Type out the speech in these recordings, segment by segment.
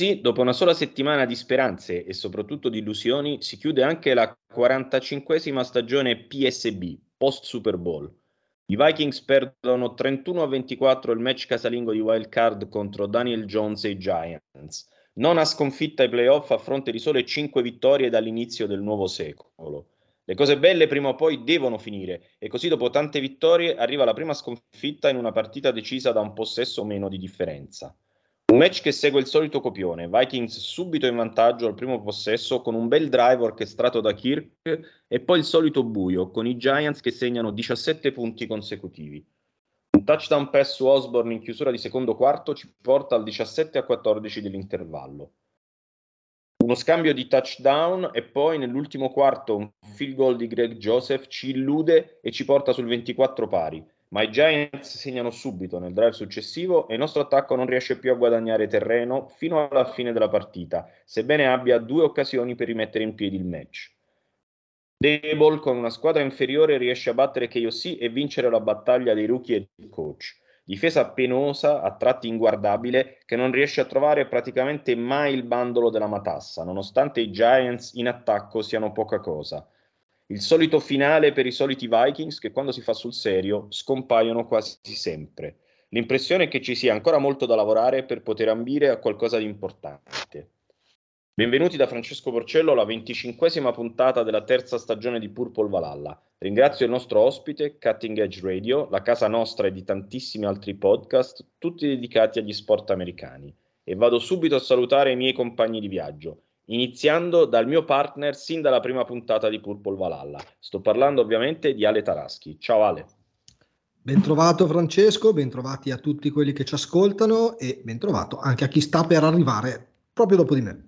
Così, dopo una sola settimana di speranze e soprattutto di illusioni, si chiude anche la 45esima stagione PSB, post Super Bowl. I Vikings perdono 31 a 24 il match casalingo di wild card contro Daniel Jones e i Giants. Nona sconfitta ai playoff a fronte di sole 5 vittorie dall'inizio del nuovo secolo. Le cose belle prima o poi devono finire e così dopo tante vittorie arriva la prima sconfitta in una partita decisa da un possesso meno di differenza. Un match che segue il solito copione, Vikings subito in vantaggio al primo possesso con un bel drive orchestrato da Kirk e poi il solito buio con i Giants che segnano 17 punti consecutivi. Un touchdown pass su Osborne in chiusura di secondo quarto ci porta al 17 a 14 dell'intervallo. Uno scambio di touchdown e poi nell'ultimo quarto un field goal di Greg Joseph ci illude e ci porta sul 24 pari ma i Giants segnano subito nel drive successivo e il nostro attacco non riesce più a guadagnare terreno fino alla fine della partita, sebbene abbia due occasioni per rimettere in piedi il match. Dable con una squadra inferiore riesce a battere KOC e vincere la battaglia dei rookie e del coach. Difesa penosa, a tratti inguardabile, che non riesce a trovare praticamente mai il bandolo della matassa, nonostante i Giants in attacco siano poca cosa. Il solito finale per i soliti Vikings che quando si fa sul serio scompaiono quasi sempre. L'impressione è che ci sia ancora molto da lavorare per poter ambire a qualcosa di importante. Benvenuti da Francesco Porcello alla venticinquesima puntata della terza stagione di Purple Valhalla. Ringrazio il nostro ospite, Cutting Edge Radio, la casa nostra e di tantissimi altri podcast, tutti dedicati agli sport americani. E vado subito a salutare i miei compagni di viaggio iniziando dal mio partner sin dalla prima puntata di Purple Valhalla. Sto parlando ovviamente di Ale Taraschi. Ciao Ale. Bentrovato Francesco, bentrovati a tutti quelli che ci ascoltano e bentrovato anche a chi sta per arrivare proprio dopo di me.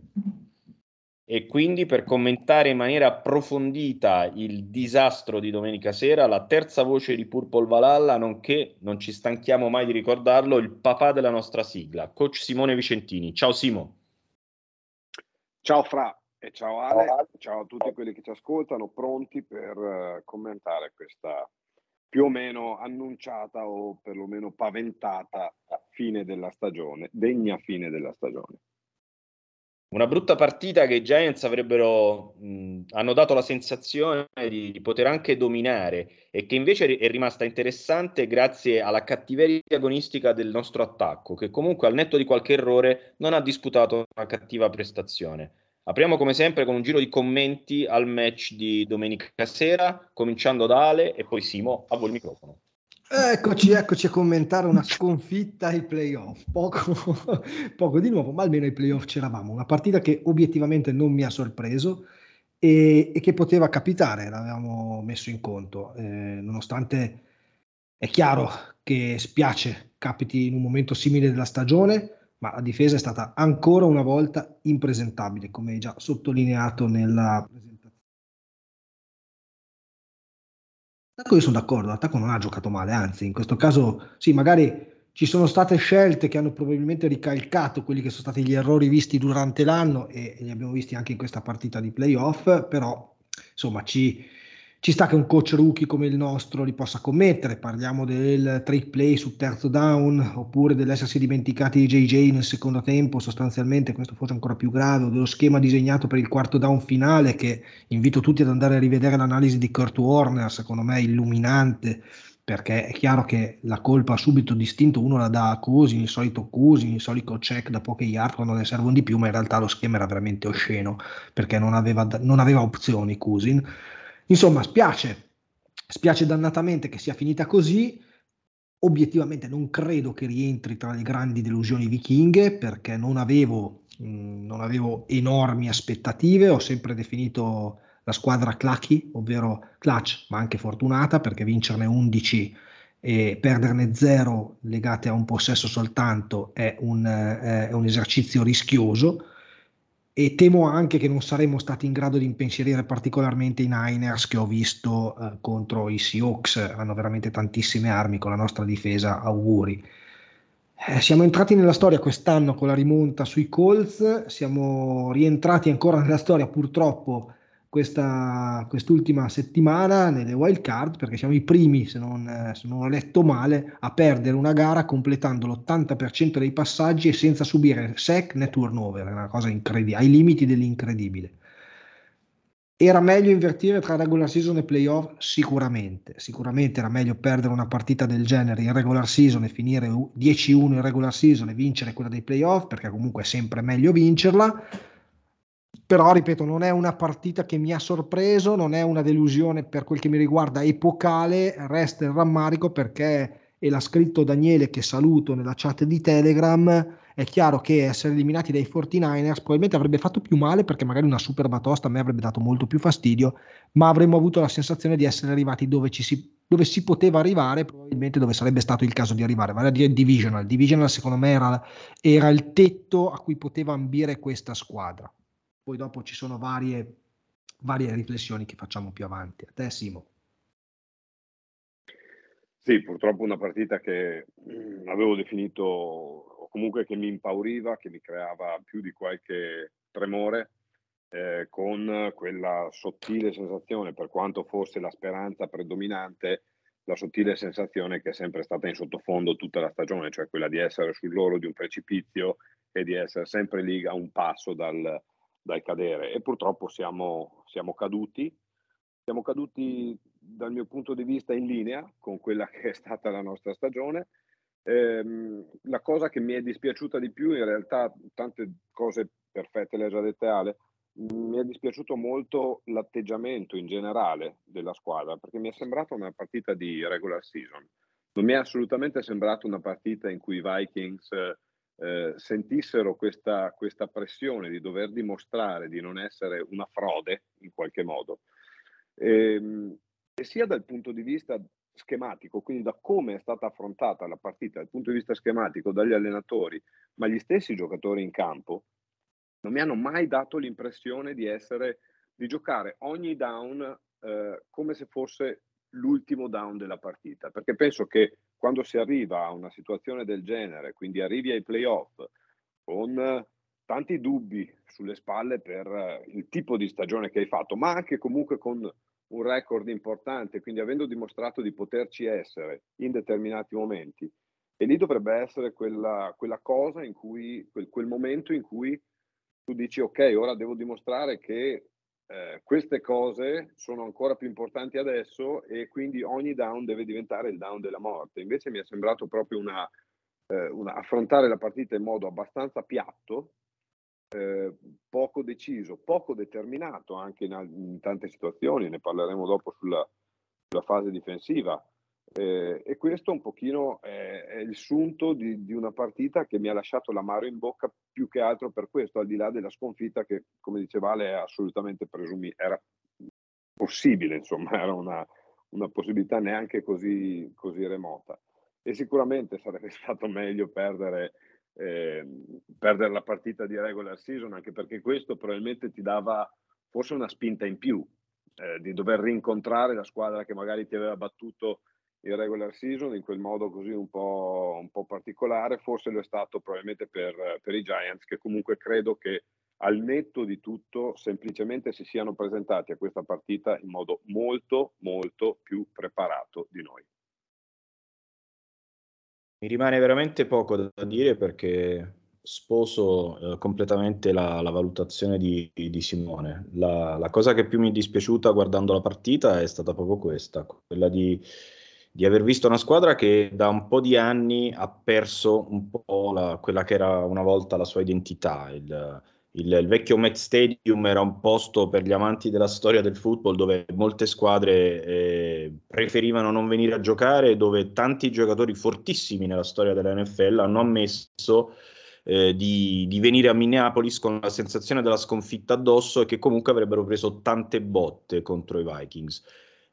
E quindi per commentare in maniera approfondita il disastro di domenica sera, la terza voce di Purple Valhalla, nonché, non ci stanchiamo mai di ricordarlo, il papà della nostra sigla, coach Simone Vicentini. Ciao Simo. Ciao Fra e ciao Ale, ciao a tutti quelli che ci ascoltano, pronti per uh, commentare questa più o meno annunciata o perlomeno paventata fine della stagione, degna fine della stagione. Una brutta partita che i Giants avrebbero, mh, hanno dato la sensazione di, di, poter anche dominare e che invece è rimasta interessante grazie alla cattiveria agonistica del nostro attacco, che comunque al netto di qualche errore non ha disputato una cattiva prestazione. Apriamo come sempre con un giro di commenti al match di domenica sera, cominciando da Ale e poi Simo, a voi il microfono. Eccoci, eccoci a commentare una sconfitta ai playoff. Poco, poco di nuovo, ma almeno ai playoff c'eravamo. Una partita che obiettivamente non mi ha sorpreso e, e che poteva capitare, l'avevamo messo in conto. Eh, nonostante è chiaro che spiace capiti in un momento simile della stagione, ma la difesa è stata ancora una volta impresentabile, come già sottolineato nella presentazione Io sono d'accordo, l'attacco non ha giocato male, anzi in questo caso sì, magari ci sono state scelte che hanno probabilmente ricalcato quelli che sono stati gli errori visti durante l'anno e, li abbiamo visti anche in questa partita di playoff, però insomma ci, ci sta che un coach rookie come il nostro li possa commettere, parliamo del trick play sul terzo down oppure dell'essersi dimenticati di JJ nel secondo tempo, sostanzialmente questo forse ancora più grave, dello schema disegnato per il quarto down finale che invito tutti ad andare a rivedere l'analisi di Kurt Warner, secondo me illuminante perché è chiaro che la colpa subito distinto uno la dà a Cusi, il solito Cusi, il solito check da poche yard quando ne servono di più, ma in realtà lo schema era veramente osceno perché non aveva, non aveva opzioni Cusin. Insomma, spiace, spiace dannatamente che sia finita così. Obiettivamente non credo che rientri tra le grandi delusioni vichinghe perché non avevo, mh, non avevo enormi aspettative, ho sempre definito la squadra clucky, ovvero clutch, ma anche fortunata, perché vincerne 11 e perderne 0 legate a un possesso soltanto è un, eh, è un esercizio rischioso e temo anche che non saremmo stati in grado di impensierire particolarmente i Niners che ho visto eh, contro i Seahawks, hanno veramente tantissime armi con la nostra difesa, auguri. Eh, siamo entrati nella storia quest'anno con la rimonta sui Colts, siamo rientrati ancora nella storia purtroppo questa, quest'ultima settimana nelle wild card perché siamo i primi, se non, se non ho letto male, a perdere una gara completando l'80% dei passaggi e senza subire sec né turnover, è una cosa incredibile, ai limiti dell'incredibile. Era meglio invertire tra regular season e playoff? Sicuramente, sicuramente era meglio perdere una partita del genere in regular season e finire 10-1 in regular season e vincere quella dei playoff, perché comunque è sempre meglio vincerla però ripeto non è una partita che mi ha sorpreso, non è una delusione per quel che mi riguarda epocale, resta il rammarico perché, e l'ha scritto Daniele che saluto nella chat di Telegram, è chiaro che essere eliminati dai 49ers probabilmente avrebbe fatto più male perché magari una super batosta a me avrebbe dato molto più fastidio, ma avremmo avuto la sensazione di essere arrivati dove, ci si, dove si poteva arrivare, probabilmente dove sarebbe stato il caso di arrivare, vale a dire divisional. Divisional secondo me era, era il tetto a cui poteva ambire questa squadra. Poi dopo ci sono varie, varie riflessioni che facciamo più avanti. A te Simo. Sì, purtroppo una partita che mm, avevo definito, o comunque che mi impauriva, che mi creava più di qualche tremore, eh, con quella sottile sensazione, per quanto fosse la speranza predominante, la sottile sensazione che è sempre stata in sottofondo tutta la stagione, cioè quella di essere sull'oro di un precipizio e di essere sempre lì a un passo dal, dal cadere e purtroppo siamo, siamo caduti. Siamo caduti dal mio punto di vista in linea con quella che è stata la nostra stagione. Ehm, la cosa che mi è dispiaciuta di più, in realtà tante cose perfette le ha già dette Ale, mi è dispiaciuto molto l'atteggiamento in generale della squadra perché mi è sembrata una partita di regular season. Non mi è assolutamente sembrata una partita in cui i Vikings eh, sentissero questa, questa pressione di dover dimostrare di non essere una frode in qualche modo, e, ehm, e sia dal punto di vista schematico, quindi da come è stata affrontata la partita dal punto di vista schematico dagli allenatori, ma gli stessi giocatori in campo, non mi hanno mai dato l'impressione di essere, di giocare ogni down eh, come se fosse l'ultimo down della partita, perché penso che quando si arriva a una situazione del genere, quindi arrivi ai playoff con tanti dubbi sulle spalle per il tipo di stagione che hai fatto, ma anche comunque con un record importante, quindi avendo dimostrato di poterci essere in determinati momenti, e lì dovrebbe essere quella, quella cosa in cui, quel, quel momento in cui tu dici ok, ora devo dimostrare che eh, queste cose sono ancora più importanti adesso e quindi ogni down deve diventare il down della morte. Invece mi è sembrato proprio una, eh, una affrontare la partita in modo abbastanza piatto, eh, poco deciso, poco determinato anche in, in, tante situazioni, ne parleremo dopo sulla, sulla fase difensiva, eh, e questo un pochino è, è il sunto di, di, una partita che mi ha lasciato l'amaro in bocca più che altro per questo, al di là della sconfitta che, come diceva Ale, è assolutamente presumibile, era possibile, insomma, era una, una possibilità neanche così, così, remota. E sicuramente sarebbe stato meglio perdere, eh, perdere la partita di regular season, anche perché questo probabilmente ti dava forse una spinta in più, eh, di dover rincontrare la squadra che magari ti aveva battuto il regular season in quel modo così un po', un po particolare, forse lo è stato probabilmente per, per, i Giants che comunque credo che al netto di tutto semplicemente si siano presentati a questa partita in modo molto molto più preparato di noi. Mi rimane veramente poco da dire perché sposo eh, completamente la, la valutazione di, di Simone. La, la, cosa che più mi è dispiaciuta guardando la partita è stata proprio questa, quella di di aver visto una squadra che da un po' di anni ha perso un po' la, quella che era una volta la sua identità. Il, il, il, vecchio Met Stadium era un posto per gli amanti della storia del football dove molte squadre eh, preferivano non venire a giocare, dove tanti giocatori fortissimi nella storia della NFL hanno ammesso eh, di, di, venire a Minneapolis con la sensazione della sconfitta addosso e che comunque avrebbero preso tante botte contro i Vikings.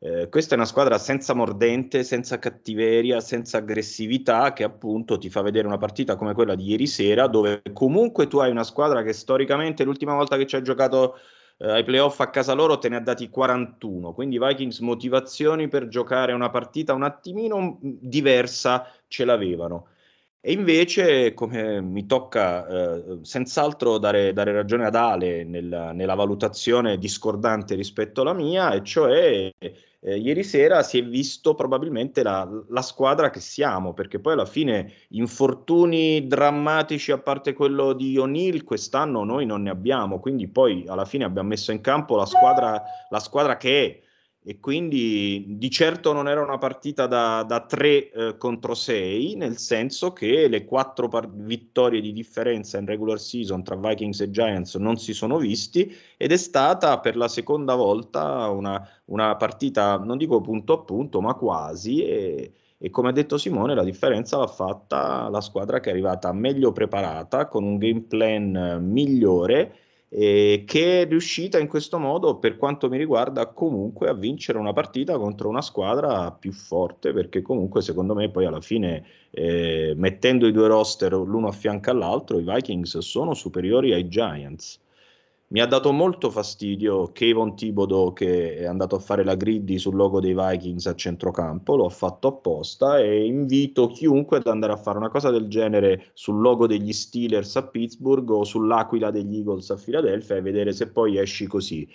Eh, questa è una squadra senza mordente, senza cattiveria, senza aggressività, che appunto ti fa vedere una partita come quella di ieri sera, dove comunque tu hai una squadra che storicamente l'ultima volta che ci hai giocato eh, ai playoff a casa loro te ne ha dati 41. Quindi i Vikings motivazioni per giocare una partita un attimino mm, diversa ce l'avevano. E invece, come mi tocca eh, senz'altro dare, dare, ragione ad Ale nel, nella valutazione discordante rispetto alla mia, e cioè eh, ieri sera si è visto probabilmente la, la, squadra che siamo, perché poi alla fine infortuni drammatici, a parte quello di O'Neill, quest'anno noi non ne abbiamo, quindi poi alla fine abbiamo messo in campo la squadra, la squadra che è e quindi di certo non era una partita da, da 3 eh, contro 6, nel senso che le quattro par- vittorie di differenza in regular season tra Vikings e Giants non si sono visti ed è stata per la seconda volta una, una partita, non dico punto a punto, ma quasi. E, e come ha detto Simone la differenza l'ha fatta la squadra che è arrivata meglio preparata, con un game plan migliore eh, che è riuscita in questo modo, per quanto mi riguarda, comunque a vincere una partita contro una squadra più forte, perché comunque secondo me poi alla fine, eh, mettendo i due roster l'uno a fianco all'altro, i Vikings sono superiori ai Giants. Mi ha dato molto fastidio Kevon Thibodeau che è andato a fare la griddy sul logo dei Vikings a centrocampo, l'ho fatto apposta e invito chiunque ad andare a fare una cosa del genere sul logo degli Steelers a Pittsburgh o sull'aquila degli Eagles a Philadelphia e vedere se poi esci così.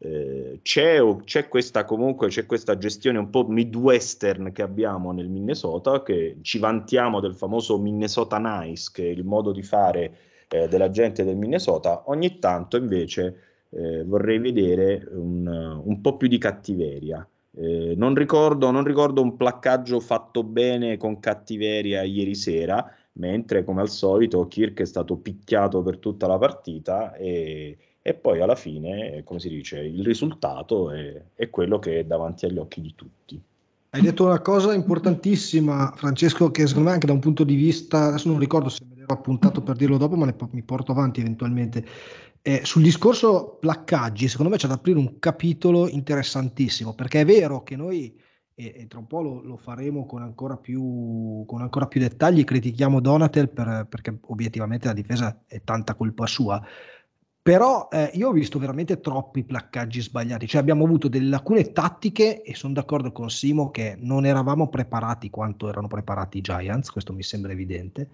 Eh, c'è, c'è, questa comunque c'è questa gestione un po' midwestern che abbiamo nel Minnesota che ci vantiamo del famoso Minnesota Nice che è il modo di fare eh, della gente del Minnesota, ogni tanto invece eh, vorrei vedere un, un, po' più di cattiveria. Eh, non, ricordo, non ricordo un placcaggio fatto bene con cattiveria ieri sera, mentre come al solito Kirk è stato picchiato per tutta la partita e, e poi alla fine, come si dice, il risultato è, è quello che è davanti agli occhi di tutti. Hai detto una cosa importantissima, Francesco, che secondo me anche da un punto di vista, adesso non ricordo se me l'ero appuntato per dirlo dopo, ma ne, mi porto avanti eventualmente. Eh, sul discorso placcaggi, secondo me c'è da aprire un capitolo interessantissimo, perché è vero che noi, e, e tra un po' lo, lo faremo con ancora, più, con ancora, più, dettagli, critichiamo Donatel per, perché obiettivamente la difesa è tanta colpa sua, però eh, io ho visto veramente troppi placcaggi sbagliati, cioè abbiamo avuto delle lacune tattiche e sono d'accordo con Simo che non eravamo preparati quanto erano preparati i Giants, questo mi sembra evidente,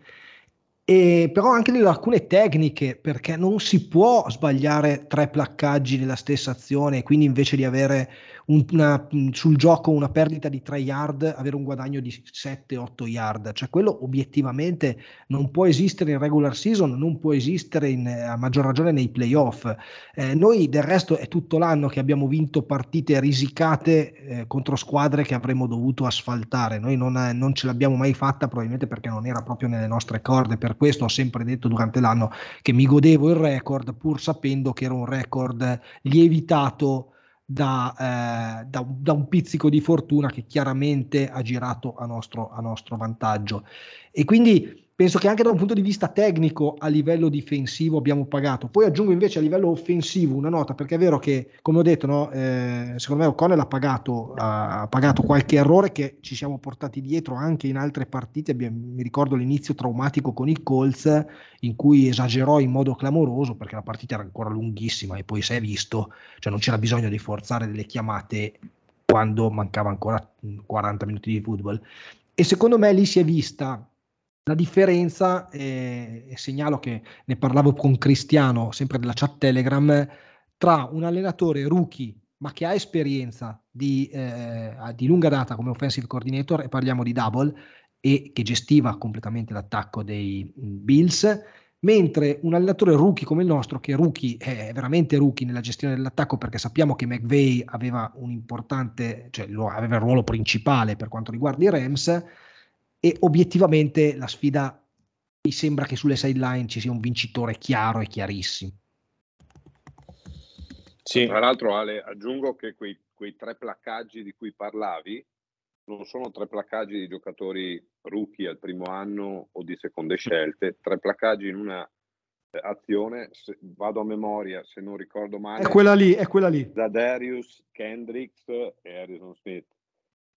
e però anche delle lacune tecniche perché non si può sbagliare tre placcaggi nella stessa azione, quindi invece di avere una, sul gioco una perdita di 3 yard, avere un guadagno di 7-8 yard. Cioè quello obiettivamente non può esistere in regular season, non può esistere in, a maggior ragione nei playoff. Eh, noi del resto è tutto l'anno che abbiamo vinto partite risicate eh, contro squadre che avremmo dovuto asfaltare. Noi non, non ce l'abbiamo mai fatta probabilmente perché non era proprio nelle nostre corde. Per questo ho sempre detto durante l'anno che mi godevo il record pur sapendo che era un record lievitato da, eh, da, da, un pizzico di fortuna che chiaramente ha girato a nostro, a nostro vantaggio. E quindi penso che anche da un punto di vista tecnico a livello difensivo abbiamo pagato. Poi aggiungo invece a livello offensivo una nota, perché è vero che, come ho detto, no, eh, secondo me O'Connell ha pagato, ha pagato, qualche errore che ci siamo portati dietro anche in altre partite. Mi ricordo l'inizio traumatico con i Colts, in cui esagerò in modo clamoroso, perché la partita era ancora lunghissima e poi si è visto, cioè non c'era bisogno di forzare delle chiamate quando mancava ancora 40 minuti di football. E secondo me lì si è vista la differenza, eh, e segnalo che ne parlavo con Cristiano, sempre della chat Telegram, tra un allenatore rookie ma che ha esperienza di, eh, di, lunga data come offensive coordinator, e parliamo di Double, e che gestiva completamente l'attacco dei Bills, mentre un allenatore rookie come il nostro, che rookie è veramente rookie nella gestione dell'attacco perché sappiamo che McVeigh aveva un importante, cioè aveva il ruolo principale per quanto riguarda i Rams e obiettivamente la sfida mi sembra che sulle sideline ci sia un vincitore chiaro e chiarissimo. Sì. Tra l'altro Ale, aggiungo che quei, quei tre placcaggi di cui parlavi non sono tre placcaggi di giocatori rookie al primo anno o di seconde scelte, tre placcaggi in una eh, azione, se, vado a memoria, se non ricordo male. È quella lì, è quella lì. Da Darius, Kendricks e Harrison Smith.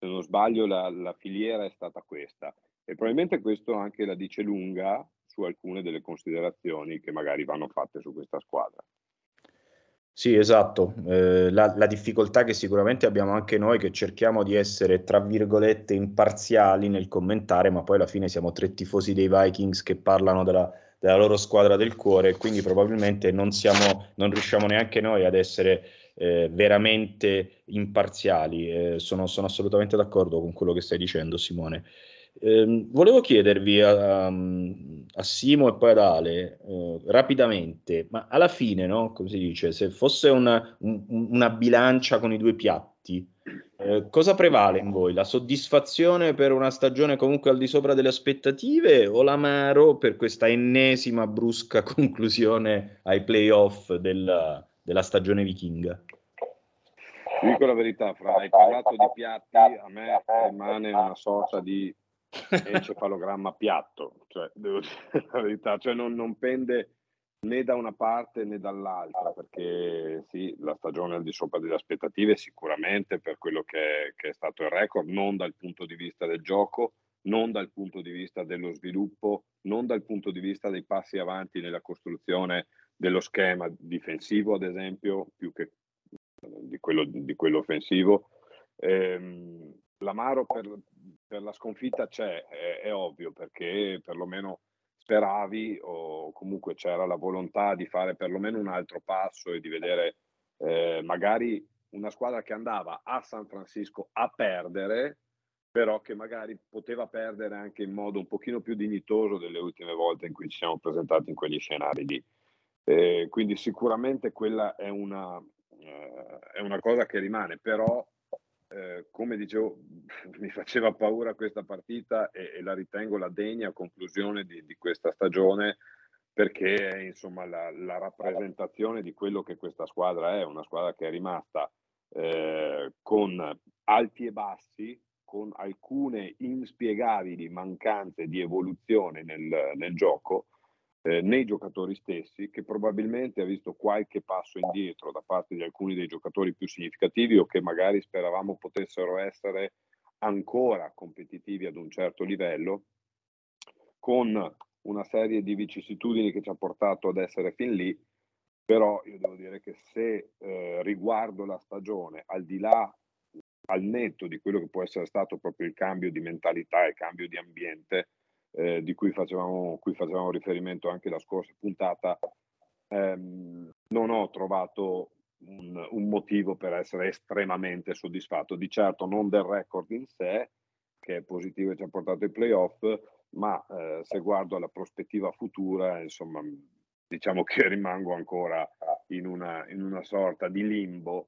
Se non sbaglio la, la filiera è stata questa. E probabilmente questo anche la dice lunga su alcune delle considerazioni che magari vanno fatte su questa squadra. Sì, esatto. Eh, la, la, difficoltà che sicuramente abbiamo anche noi, che cerchiamo di essere, tra virgolette, imparziali nel commentare, ma poi alla fine siamo tre tifosi dei Vikings che parlano della, della loro squadra del cuore, quindi probabilmente non, siamo, non riusciamo neanche noi ad essere eh, veramente imparziali. Eh, sono, sono assolutamente d'accordo con quello che stai dicendo, Simone. Eh, volevo chiedervi a, a, Simo e poi ad Ale eh, rapidamente, ma alla fine, no, come si dice, se fosse una, un, una bilancia con i due piatti, eh, cosa prevale in voi? La soddisfazione per una stagione comunque al di sopra delle aspettative o l'amaro per questa ennesima brusca conclusione ai playoff della, della stagione vichinga? Dico la verità, Fra, hai parlato di piatti, a me rimane una sorta di encefalogramma piatto, cioè, devo dire la verità, cioè non, non, pende né da una parte né dall'altra, perché sì, la stagione al di sopra delle aspettative sicuramente per quello che, che è stato il record, non dal punto di vista del gioco, non dal punto di vista dello sviluppo, non dal punto di vista dei passi avanti nella costruzione dello schema difensivo, ad esempio, più che di quello, di quello offensivo. Ehm, l'amaro per, per la sconfitta c'è, è, è, ovvio, perché perlomeno speravi o comunque c'era la volontà di fare perlomeno un altro passo e di vedere eh, magari una squadra che andava a San Francisco a perdere, però che magari poteva perdere anche in modo un pochino più dignitoso delle ultime volte in cui ci siamo presentati in quegli scenari lì. Eh, quindi sicuramente quella è una, eh, è una cosa che rimane, però eh, come dicevo, mi faceva paura questa partita e, e la ritengo la degna conclusione di, di questa stagione perché è insomma la, la, rappresentazione di quello che questa squadra è, una squadra che è rimasta eh, con alti e bassi, con alcune inspiegabili mancanze di evoluzione nel, nel gioco, eh, nei giocatori stessi, che probabilmente ha visto qualche passo indietro da parte di alcuni dei giocatori più significativi o che magari speravamo potessero essere ancora competitivi ad un certo livello, con una serie di vicissitudini che ci ha portato ad essere fin lì, però io devo dire che se eh, riguardo la stagione, al di là, al netto di quello che può essere stato proprio il cambio di mentalità, il cambio di ambiente, eh, di cui facevamo, cui facevamo, riferimento anche la scorsa puntata, ehm, non ho trovato un, un, motivo per essere estremamente soddisfatto. Di certo non del record in sé, che è positivo e ci ha portato ai playoff, ma eh, se guardo alla prospettiva futura, insomma, diciamo che rimango ancora in una, in una sorta di limbo,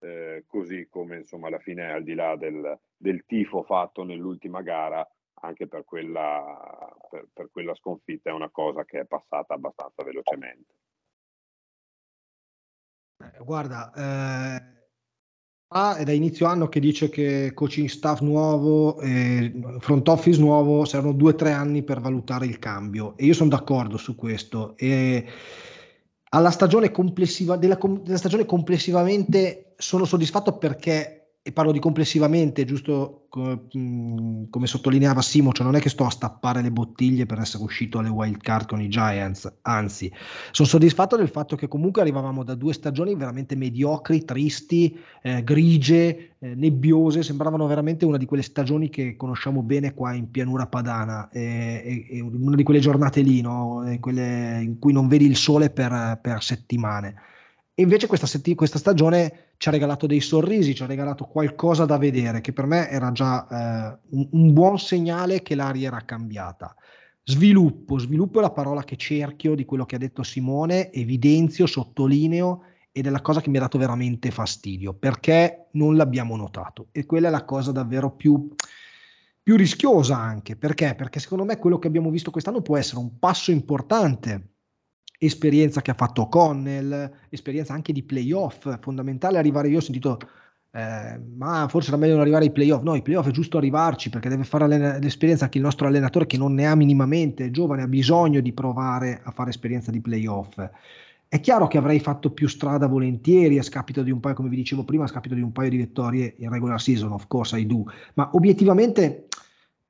eh, così come insomma alla fine, al di là del, del tifo fatto nell'ultima gara, anche per quella, per, per quella sconfitta è una cosa che è passata abbastanza velocemente. Eh, guarda, eh, è da inizio anno che dice che coaching staff nuovo, eh, front office nuovo, saranno due o tre anni per valutare il cambio e io sono d'accordo su questo. E alla stagione complessiva, della, della stagione complessivamente sono soddisfatto perché e parlo di complessivamente, giusto come sottolineava Simo, cioè non è che sto a stappare le bottiglie per essere uscito alle wild card con i Giants, anzi, sono soddisfatto del fatto che comunque arrivavamo da due stagioni veramente mediocri, tristi, eh, grigie, eh, nebbiose, sembravano veramente una di quelle stagioni che conosciamo bene qua in pianura padana, eh, una di quelle giornate lì, no? quelle in cui non vedi il sole per, per settimane. E invece questa, setti- questa, stagione ci ha regalato dei sorrisi, ci ha regalato qualcosa da vedere, che per me era già eh, un, un, buon segnale che l'aria era cambiata. Sviluppo, sviluppo è la parola che cerchio di quello che ha detto Simone, evidenzio, sottolineo ed è la cosa che mi ha dato veramente fastidio perché non l'abbiamo notato e quella è la cosa davvero più, più rischiosa anche perché? Perché secondo me quello che abbiamo visto quest'anno può essere un passo importante esperienza che ha fatto Connell, esperienza anche di playoff, fondamentale arrivare, io ho sentito eh, ma forse era meglio non arrivare ai playoff. No, i playoff è giusto arrivarci perché deve fare l'esperienza anche il nostro allenatore che non ne ha minimamente, è giovane, ha bisogno di provare a fare esperienza di playoff. È chiaro che avrei fatto più strada volentieri a scapito di un paio, come vi dicevo prima, a scapito di un paio di vittorie in regular season, of course I do, ma obiettivamente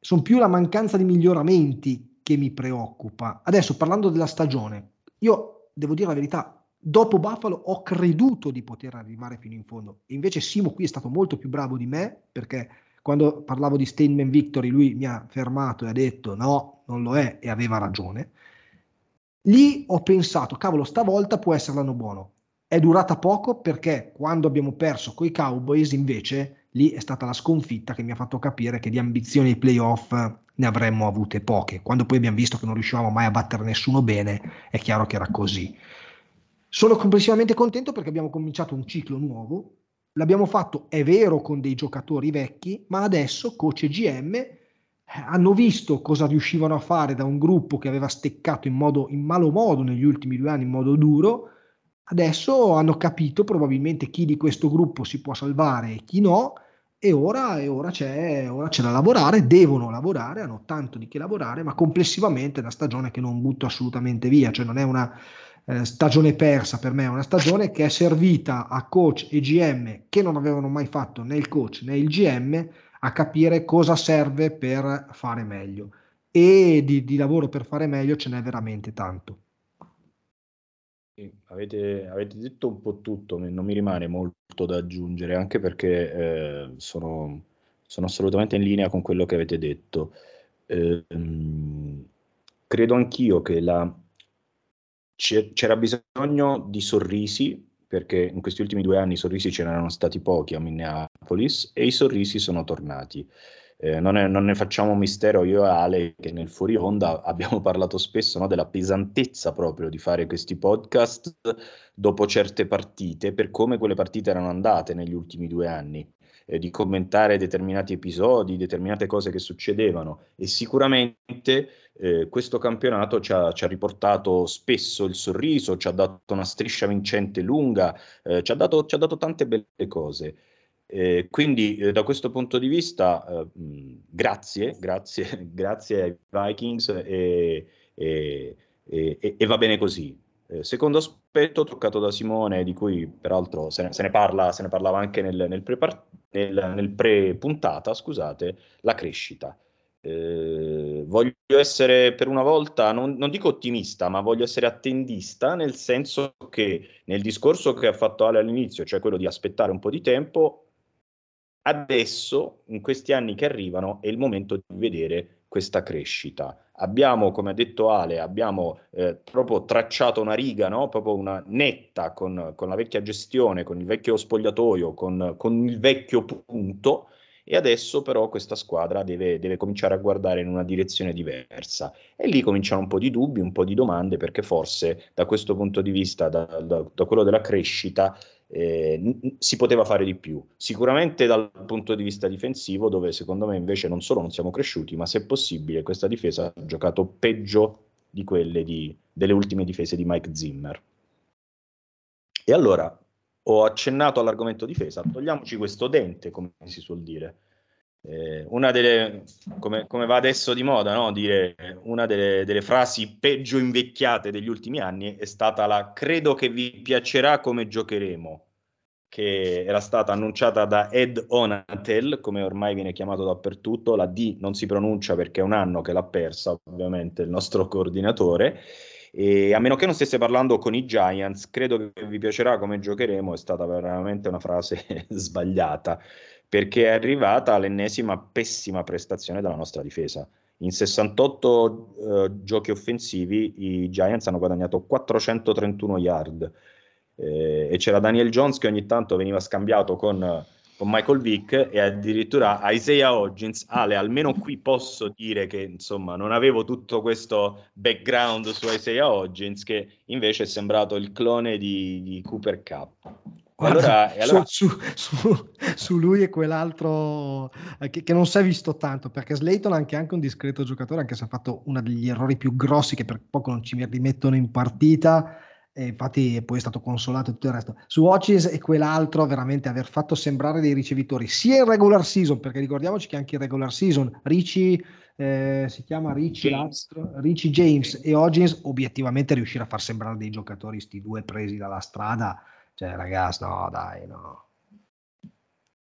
sono più la mancanza di miglioramenti che mi preoccupa. Adesso parlando della stagione, io devo dire la verità, dopo Buffalo ho creduto di poter arrivare fino in fondo. Invece Simo qui è stato molto più bravo di me perché quando parlavo di Statement Victory lui mi ha fermato e ha detto no, non lo è e aveva ragione. Lì ho pensato, cavolo, stavolta può essere l'anno buono. È durata poco perché quando abbiamo perso coi Cowboys invece lì è stata la sconfitta che mi ha fatto capire che di ambizioni ai playoff ne avremmo avute poche. Quando poi abbiamo visto che non riuscivamo mai a battere nessuno bene, è chiaro che era così. Sono complessivamente contento perché abbiamo cominciato un ciclo nuovo. L'abbiamo fatto, è vero, con dei giocatori vecchi, ma adesso coach e GM eh, hanno visto cosa riuscivano a fare da un gruppo che aveva steccato in, modo, in malo modo negli ultimi due anni, in modo duro. Adesso hanno capito probabilmente chi di questo gruppo si può salvare e chi no, e ora, e ora, c'è, ora c'è da lavorare, devono lavorare, hanno tanto di che lavorare, ma complessivamente è una stagione che non butto assolutamente via, cioè non è una eh, stagione persa per me, è una stagione che è servita a coach e GM che non avevano mai fatto né il coach né il GM a capire cosa serve per fare meglio e di, di lavoro per fare meglio ce n'è veramente tanto. Avete, avete, detto un po' tutto, non mi rimane molto da aggiungere, anche perché eh, sono, sono, assolutamente in linea con quello che avete detto. Eh, credo anch'io che la, c'era bisogno di sorrisi, perché in questi ultimi due anni i sorrisi ce n'erano stati pochi a Minneapolis e i sorrisi sono tornati. Eh, non, è, non, ne facciamo mistero io e Ale che nel fuori onda abbiamo parlato spesso no, della pesantezza proprio di fare questi podcast dopo certe partite, per come quelle partite erano andate negli ultimi due anni eh, di commentare determinati episodi, determinate cose che succedevano e sicuramente eh, questo campionato ci ha, ci ha, riportato spesso il sorriso, ci ha dato una striscia vincente lunga, eh, ci, ha dato, ci, ha dato, tante belle cose. Eh, quindi eh, da questo punto di vista eh, grazie, grazie, grazie ai Vikings e, e, e, e va bene così. Eh, secondo aspetto toccato da Simone, di cui peraltro se ne, se ne, parla, se ne parlava anche nel, nel, pre, nel, nel pre-puntata, scusate, la crescita. Eh, voglio essere per una volta, non, non, dico ottimista, ma voglio essere attendista, nel senso che nel discorso che ha fatto Ale all'inizio, cioè quello di aspettare un po' di tempo, adesso, in questi anni che arrivano, è il momento di vedere questa crescita abbiamo, come ha detto Ale, abbiamo eh, proprio tracciato una riga, no? proprio una netta con, con, la vecchia gestione, con il vecchio spogliatoio, con, con, il vecchio punto. E adesso però questa squadra deve, deve cominciare a guardare in una direzione diversa. E lì cominciano un po' di dubbi, un po' di domande, perché forse da questo punto di vista, da, da, da quello della crescita, eh, si poteva fare di più. Sicuramente dal punto di vista difensivo, dove secondo me invece non solo non siamo cresciuti, ma se possibile questa difesa ha giocato peggio di quelle di, delle ultime difese di Mike Zimmer. E allora ho accennato all'argomento difesa, togliamoci questo dente, come si suol dire. Eh, una delle, come, come, va adesso di moda, no? dire una delle, delle, frasi peggio invecchiate degli ultimi anni è stata la credo che vi piacerà come giocheremo, che era stata annunciata da Ed Onatel, come ormai viene chiamato dappertutto, la D non si pronuncia perché è un anno che l'ha persa, ovviamente, il nostro coordinatore. E a meno che non stesse parlando con i Giants, credo che vi piacerà come giocheremo, è stata veramente una frase sbagliata perché è arrivata l'ennesima pessima prestazione della nostra difesa. In 68 eh, giochi offensivi i Giants hanno guadagnato 431 yard eh, e c'era Daniel Jones che ogni tanto veniva scambiato con, con Michael Vick e addirittura Isaiah Hodgins. Ale, almeno qui posso dire che insomma non avevo tutto questo background su Isaiah Hodgins che invece è sembrato il clone di, di Cooper Cup. Guarda, allora, allora... Su, su, su, lui e quell'altro eh, che, che, non si è visto tanto perché Slayton è anche, anche un discreto giocatore anche se ha fatto uno degli errori più grossi che per poco non ci rimettono in partita e infatti poi è stato consolato e tutto il resto. Su Hutchins e quell'altro veramente aver fatto sembrare dei ricevitori sia in regular season, perché ricordiamoci che anche in regular season Ricci eh, si chiama Ricci James. Ricci James e Hutchins obiettivamente riuscire a far sembrare dei giocatori sti due presi dalla strada, cioè ragazzi no dai no.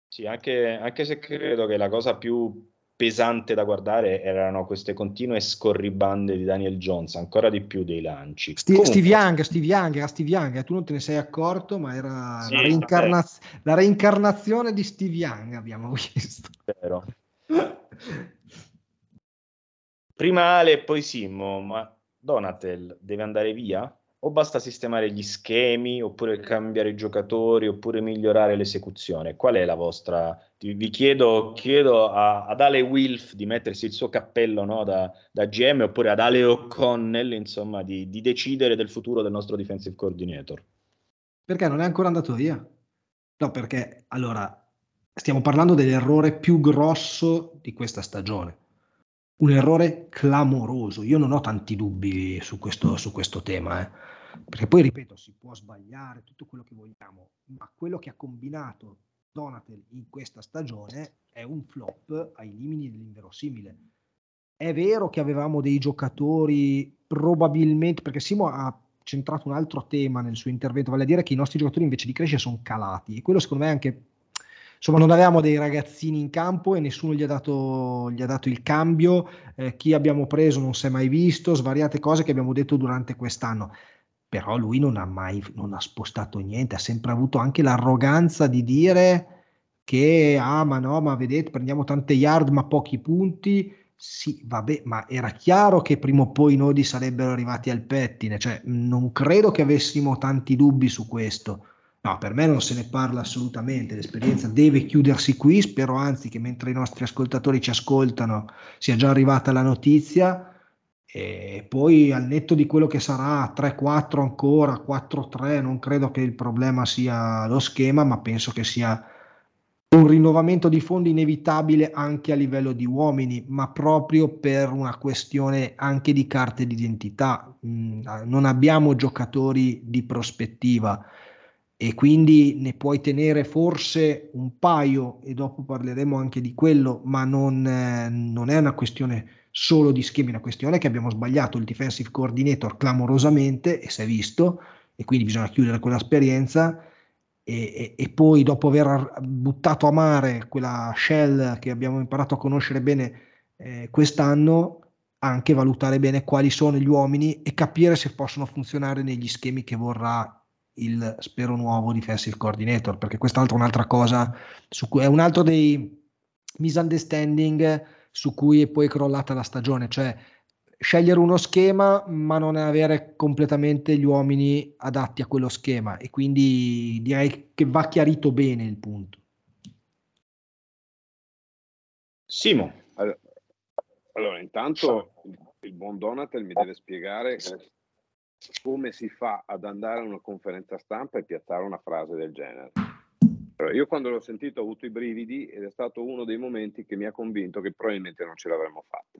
Sì, anche, anche se credo che la cosa più pesante da guardare erano queste continue scorribande di Daniel Jones, ancora di più dei lanci. Steve, Comunque, Steve Young, Steve Young, era Steve Young, eh, tu non te ne sei accorto, ma era sì, la, reincarnaz- la, reincarnazione di Steve Young, abbiamo visto. Vero. Prima Ale e poi Simo, ma Donatel deve andare via? O basta sistemare gli schemi, oppure cambiare i giocatori, oppure migliorare l'esecuzione? Qual è la vostra? Vi chiedo, chiedo a, ad Ale Wilf di mettersi il suo cappello no, da, da, GM, oppure ad Ale O'Connell, insomma, di, di decidere del futuro del nostro defensive coordinator. Perché non è ancora andato via? No, perché allora stiamo parlando dell'errore più grosso di questa stagione un errore clamoroso. Io non ho tanti dubbi su questo, su questo tema, eh. perché poi ripeto, si può sbagliare tutto quello che vogliamo, ma quello che ha combinato Donatel in questa stagione è un flop ai limiti dell'inverosimile. È vero che avevamo dei giocatori probabilmente, perché Simo ha centrato un altro tema nel suo intervento, vale a dire che i nostri giocatori invece di crescere sono calati e quello secondo me è anche insomma non avevamo dei ragazzini in campo e nessuno gli ha dato, gli ha dato il cambio, eh, chi abbiamo preso non si è mai visto, svariate cose che abbiamo detto durante quest'anno. Però lui non ha mai non ha spostato niente, ha sempre avuto anche l'arroganza di dire che ah ma no, ma vedete, prendiamo tante yard ma pochi punti. Sì, vabbè, ma era chiaro che prima o poi i nodi sarebbero arrivati al pettine, cioè non credo che avessimo tanti dubbi su questo No, per me non se ne parla assolutamente, l'esperienza deve chiudersi qui, spero anzi che mentre i nostri ascoltatori ci ascoltano sia già arrivata la notizia e poi al netto di quello che sarà 3-4 ancora, 4-3, non credo che il problema sia lo schema, ma penso che sia un rinnovamento di fondi inevitabile anche a livello di uomini, ma proprio per una questione anche di carte d'identità. Mm, non abbiamo giocatori di prospettiva e quindi ne puoi tenere forse un paio e dopo parleremo anche di quello, ma non, eh, non è una questione solo di schemi, è una questione che abbiamo sbagliato il defensive coordinator clamorosamente e si è visto e quindi bisogna chiudere quell'esperienza e, e, e, poi dopo aver buttato a mare quella shell che abbiamo imparato a conoscere bene eh, quest'anno anche valutare bene quali sono gli uomini e capire se possono funzionare negli schemi che vorrà il spero nuovo defensive coordinator, perché quest'altro è un'altra cosa, su cui, è un altro dei misunderstanding su cui è poi crollata la stagione, cioè scegliere uno schema ma non avere completamente gli uomini adatti a quello schema e quindi direi che va chiarito bene il punto. Simo. Allora intanto il buon Donatel mi deve spiegare come si fa ad andare a una conferenza stampa e piazzare una frase del genere. Io quando l'ho sentito ho avuto i brividi ed è stato uno dei momenti che mi ha convinto che probabilmente non ce l'avremmo fatta.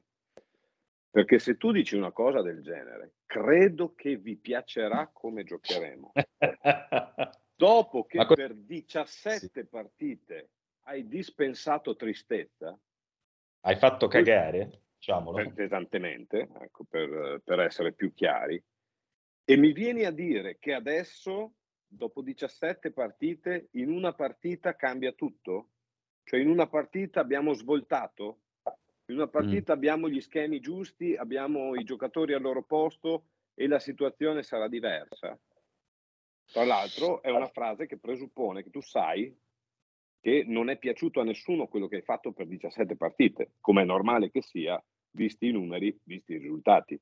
Perché se tu dici una cosa del genere, credo che vi piacerà come giocheremo. Dopo che co- per 17 sì. partite hai dispensato tristezza, hai fatto cagare, diciamolo. Pesantemente, ecco, per, per essere più chiari, e mi vieni a dire che adesso, dopo 17 partite, in una partita cambia tutto? Cioè in una partita abbiamo svoltato? In una partita mm. abbiamo gli schemi giusti, abbiamo i giocatori al loro posto e la situazione sarà diversa? Tra l'altro è una frase che presuppone che tu sai che non è piaciuto a nessuno quello che hai fatto per 17 partite, come è normale che sia, visti i numeri, visti i risultati.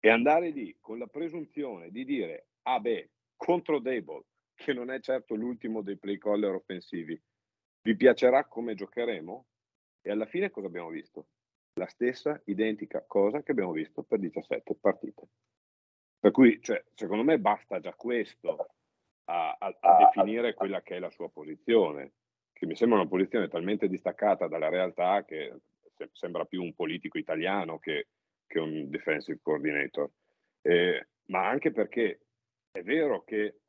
E andare lì con la presunzione di dire, ah beh, contro Dable, che non è certo l'ultimo dei play caller offensivi, Vi piacerà come giocheremo? E alla fine cosa abbiamo visto? La stessa identica cosa che abbiamo visto per 17 partite. Per cui, cioè, secondo me, basta già questo a, a, a definire quella che è la sua posizione, che mi sembra una posizione talmente distaccata dalla realtà che sembra più un politico italiano che, che un defensive coordinator. Eh, ma anche perché è vero che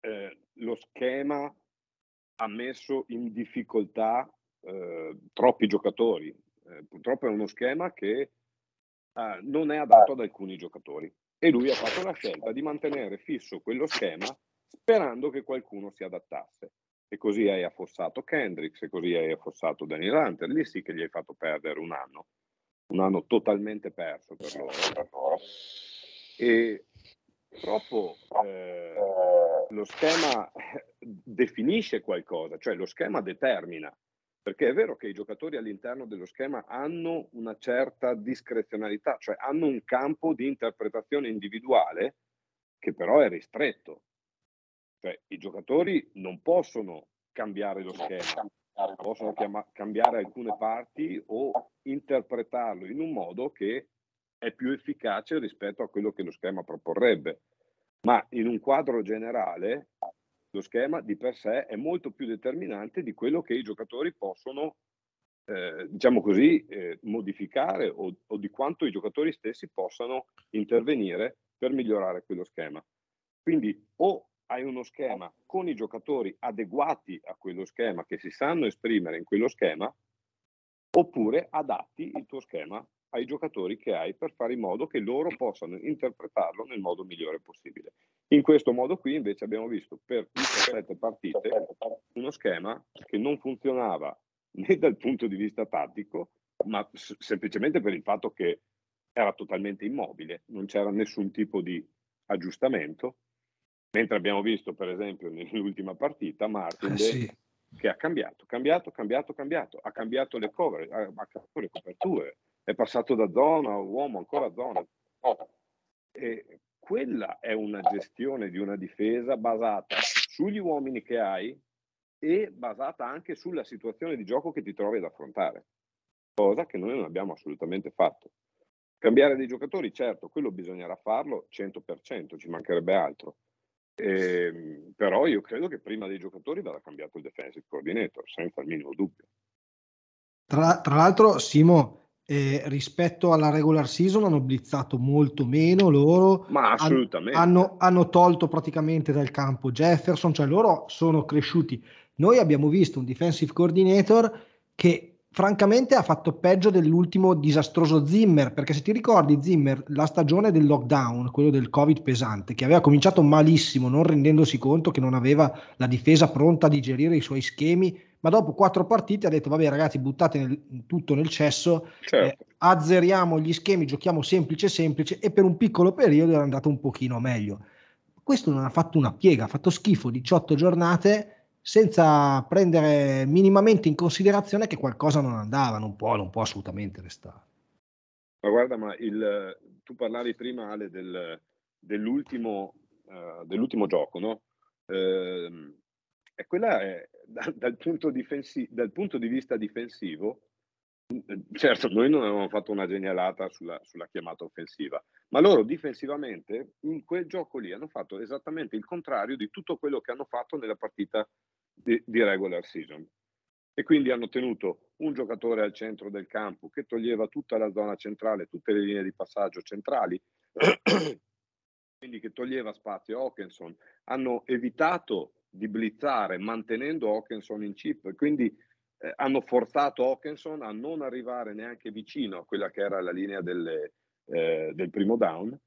eh, lo schema ha messo in difficoltà eh, troppi giocatori. Eh, purtroppo è uno schema che eh, non è adatto ad alcuni giocatori e lui ha fatto la scelta di mantenere fisso quello schema sperando che qualcuno si adattasse. E così hai affossato Kendricks, e così hai affossato Daniel Hunter. Lì sì che gli hai fatto perdere un anno, un anno totalmente perso per loro. E purtroppo eh, lo schema definisce qualcosa, cioè lo schema determina, perché è vero che i giocatori all'interno dello schema hanno una certa discrezionalità, cioè hanno un campo di interpretazione individuale che però è ristretto. Cioè, I giocatori non possono cambiare lo schema, possono chiama- cambiare alcune parti o interpretarlo in un modo che è più efficace rispetto a quello che lo schema proporrebbe. Ma in un quadro generale lo schema di per sé è molto più determinante di quello che i giocatori possono, eh, diciamo così, eh, modificare o, o di quanto i giocatori stessi possano intervenire per migliorare quello schema. Quindi o hai uno schema con i giocatori adeguati a quello schema, che si sanno esprimere in quello schema, oppure adatti il tuo schema ai giocatori che hai per fare in modo che loro possano interpretarlo nel modo migliore possibile. In questo modo qui invece abbiamo visto per 17 partite uno schema che non funzionava né dal punto di vista tattico, ma semplicemente per il fatto che era totalmente immobile, non c'era nessun tipo di aggiustamento Mentre abbiamo visto, per esempio, nell'ultima partita, Martin eh sì. che ha cambiato, cambiato, cambiato, cambiato, ha cambito le cover, ha cambiato le coperture, è passato da zona a uomo, ancora a zona. E quella è una gestione di una difesa basata sugli uomini che hai e basata anche sulla situazione di gioco che ti trovi ad affrontare, cosa che noi non abbiamo assolutamente fatto. Cambiare dei giocatori, certo, quello bisognerà farlo 100%, ci mancherebbe altro eh, però io credo che prima dei giocatori vada cambiato il defensive coordinator, senza il minimo dubbio. Tra, tra l'altro, Simo, eh, rispetto alla regular season hanno blizzato molto meno loro. Ma assolutamente. Hanno, hanno tolto praticamente dal campo Jefferson, cioè loro sono cresciuti. Noi abbiamo visto un defensive coordinator che francamente ha fatto peggio dell'ultimo disastroso Zimmer, perché se ti ricordi Zimmer, la stagione del lockdown, quello del Covid pesante, che aveva cominciato malissimo, non rendendosi conto che non aveva la difesa pronta a digerire i suoi schemi, ma dopo quattro partite ha detto vabbè ragazzi buttate nel, tutto nel cesso, certo. eh, azzeriamo gli schemi, giochiamo semplice semplice e per un piccolo periodo era andato un pochino meglio. Questo non ha fatto una piega, ha fatto schifo 18 giornate senza prendere minimamente in considerazione che qualcosa non andava, non può, non può assolutamente restare. Ma guarda, ma il, tu parlavi prima Ale del, dell'ultimo, uh, dell'ultimo, gioco, no? Uh, e quella è da, dal, punto difensi- dal, punto di vista difensivo, certo noi non avevamo fatto una genialata sulla, sulla chiamata offensiva, ma loro difensivamente in quel gioco lì hanno fatto esattamente il contrario di tutto quello che hanno fatto nella partita di, di regular season. E quindi hanno tenuto un giocatore al centro del campo che toglieva tutta la zona centrale, tutte le linee di passaggio centrali, quindi che toglieva spazio a Hawkinson. Hanno evitato di blizzare mantenendo Hawkinson in chip, quindi eh, hanno forzato Hawkinson a non arrivare neanche vicino a quella che era la linea delle, eh, del primo down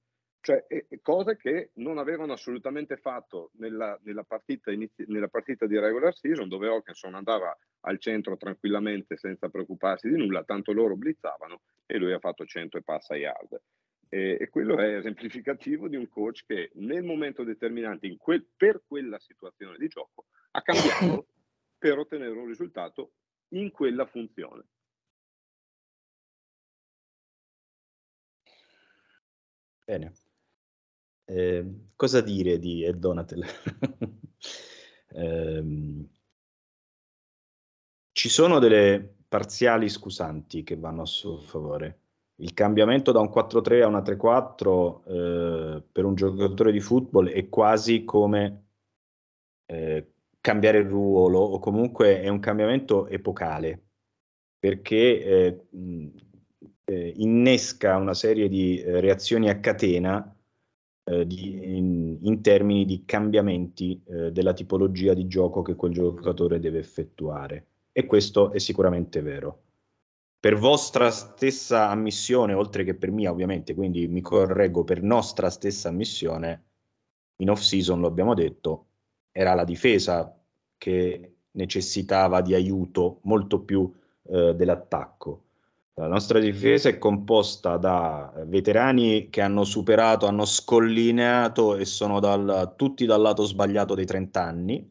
cioè eh, cose che non avevano assolutamente fatto nella, nella, partita inizi- nella, partita di regular season dove Hawkinson andava al centro tranquillamente senza preoccuparsi di nulla, tanto loro blizzavano e lui ha fatto 100 e passa yard. E, e quello è esemplificativo di un coach che nel momento determinante quel, per quella situazione di gioco ha cambiato per ottenere un risultato in quella funzione. Bene. Eh, cosa dire di Ed Donatel? eh, ci sono delle parziali scusanti che vanno a suo favore. Il cambiamento da un 4-3 a una 3-4 eh, per un giocatore di football è quasi come eh, cambiare il ruolo o comunque è un cambiamento epocale perché eh, eh, innesca una serie di eh, reazioni a catena eh, di, in, in, termini di cambiamenti della tipologia di gioco che quel giocatore deve effettuare. E questo è sicuramente vero. Per vostra stessa ammissione, oltre che per mia ovviamente, quindi mi correggo, per nostra stessa ammissione, in off-season lo abbiamo detto, era la difesa che necessitava di aiuto molto più eh, dell'attacco. La nostra difesa è composta da veterani che hanno superato, hanno scollinato e sono dal, tutti dal lato sbagliato dei 30 anni,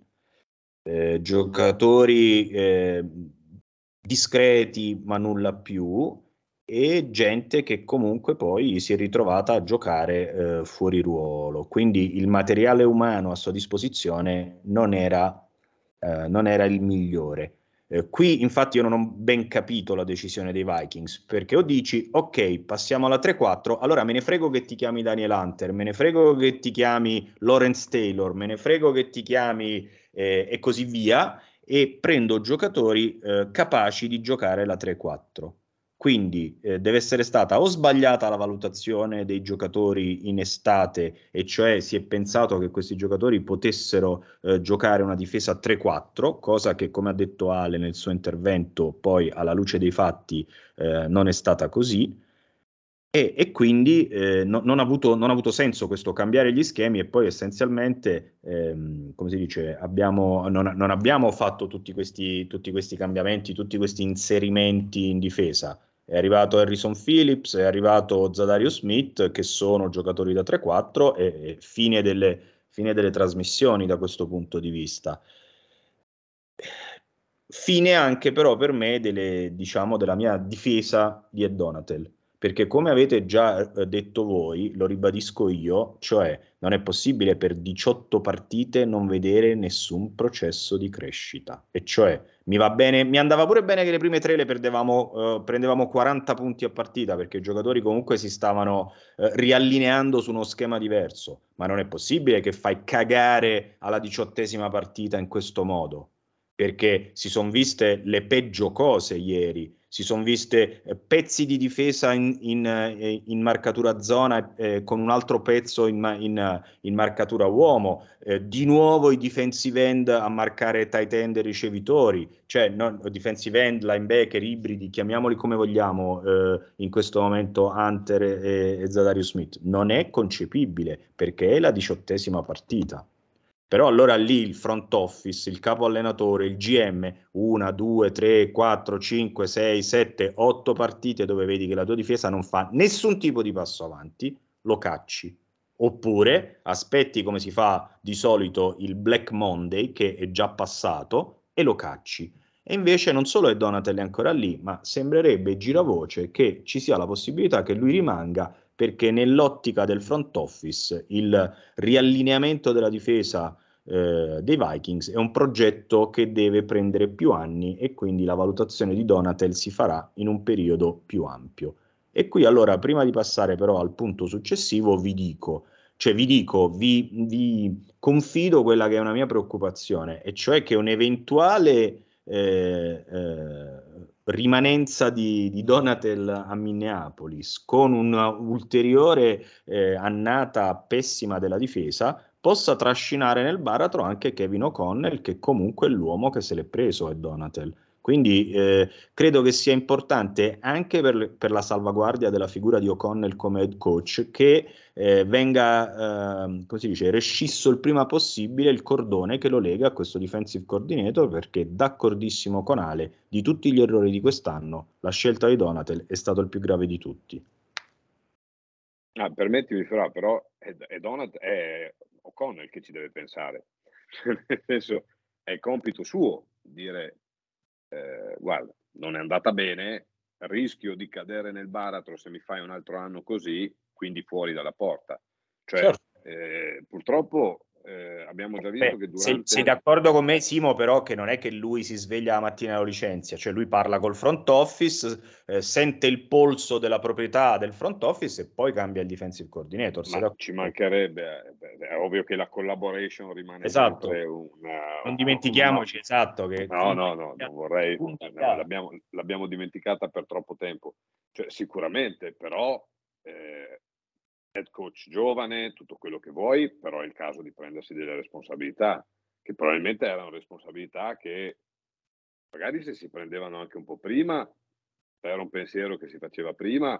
eh, giocatori eh, discreti ma nulla più e gente che comunque poi si è ritrovata a giocare eh, fuori ruolo. Quindi il materiale umano a sua disposizione non era, eh, non era il migliore. Eh, qui infatti io non ho ben capito la decisione dei Vikings, perché o dici ok, passiamo alla 3-4, allora me ne frego che ti chiami Daniel Hunter, me ne frego che ti chiami Lawrence Taylor, me ne frego che ti chiami eh, e così via, e prendo giocatori eh, capaci di giocare la 3-4. Quindi eh, deve essere stata o sbagliata la valutazione dei giocatori in estate, e cioè si è pensato che questi giocatori potessero eh, giocare una difesa 3-4, cosa che come ha detto Ale nel suo intervento poi alla luce dei fatti eh, non è stata così. E, e quindi eh, no, non, ha avuto, non, ha avuto, senso questo cambiare gli schemi e poi essenzialmente, ehm, come si dice, abbiamo, non, non, abbiamo fatto tutti questi, tutti questi cambiamenti, tutti questi inserimenti in difesa è arrivato Harrison Phillips, è arrivato Zadario Smith, che sono giocatori da 3-4 e, e fine, delle, fine delle trasmissioni da questo punto di vista. Fine anche però per me delle, diciamo, della mia difesa di Ed Donatel perché come avete già eh, detto voi, lo ribadisco io, cioè non è possibile per 18 partite non vedere nessun processo di crescita. E cioè mi va bene, mi andava pure bene che le prime tre le perdevamo, eh, prendevamo 40 punti a partita perché i giocatori comunque si stavano eh, riallineando su uno schema diverso, ma non è possibile che fai cagare alla diciottesima partita in questo modo, perché si sono viste le peggio cose ieri si sono viste eh, pezzi di difesa in, in, eh, in marcatura zona eh, con un altro pezzo in, in marcatura uomo, eh, di nuovo i defensive end a marcare tight end e ricevitori, cioè non, defensive end, linebacker, ibridi, chiamiamoli come vogliamo eh, in questo momento Hunter e, e Zadario Smith. Non è concepibile perché è la diciottesima partita. Però allora lì il front office, il capo allenatore, il GM, una, due, tre, quattro, cinque, sei, sette, otto partite dove vedi che la tua difesa non fa nessun tipo di passo avanti, lo cacci. Oppure aspetti come si fa di solito il Black Monday, che è già passato, e lo cacci. E invece non solo è Donatelli ancora lì, ma sembrerebbe giravoce che ci sia la possibilità che lui rimanga perché nell'ottica del front office il riallineamento della difesa eh, dei Vikings è un progetto che deve prendere più anni e quindi la valutazione di Donatel si farà in un periodo più ampio. E qui allora, prima di passare però al punto successivo, vi dico, cioè vi dico, vi, vi confido quella che è una mia preoccupazione, e cioè che un eventuale eh, eh, rimanenza di, di, Donatel a Minneapolis con un'ulteriore eh, annata pessima della difesa possa trascinare nel baratro anche Kevin O'Connell che comunque è l'uomo che se l'è preso è Donatel quindi eh, credo che sia importante anche per, per, la salvaguardia della figura di O'Connell come head coach che eh, venga, eh, come si dice, rescisso il prima possibile il cordone che lo lega a questo defensive coordinator perché d'accordissimo con Ale, di tutti gli errori di quest'anno, la scelta di Donatel è stato il più grave di tutti. Ah, permettimi però, però è, è, Donat, è O'Connell che ci deve pensare. Nel senso, è compito suo dire eh, guarda, non è andata bene, rischio di cadere nel baratro se mi fai un altro anno così, quindi fuori dalla porta. Cioè, certo. eh, purtroppo eh, abbiamo già visto Beh, che durante... Sei, sei, d'accordo con me, Simo, però che non è che lui si sveglia la mattina e lo licenzia, cioè lui parla col front office, eh, sente il polso della proprietà del front office e poi cambia il defensive coordinator. Ma ci mancherebbe, eh, è ovvio che la collaboration rimane esatto. sempre una... Non dimentichiamoci, una... esatto, che... No, no, no, non vorrei... L'abbiamo, l'abbiamo dimenticata per troppo tempo. Cioè, sicuramente, però... Eh, head coach giovane, tutto quello che vuoi, però è il caso di prendersi delle responsabilità, che probabilmente erano responsabilità che magari se si prendevano anche un po' prima, era un pensiero che si faceva prima,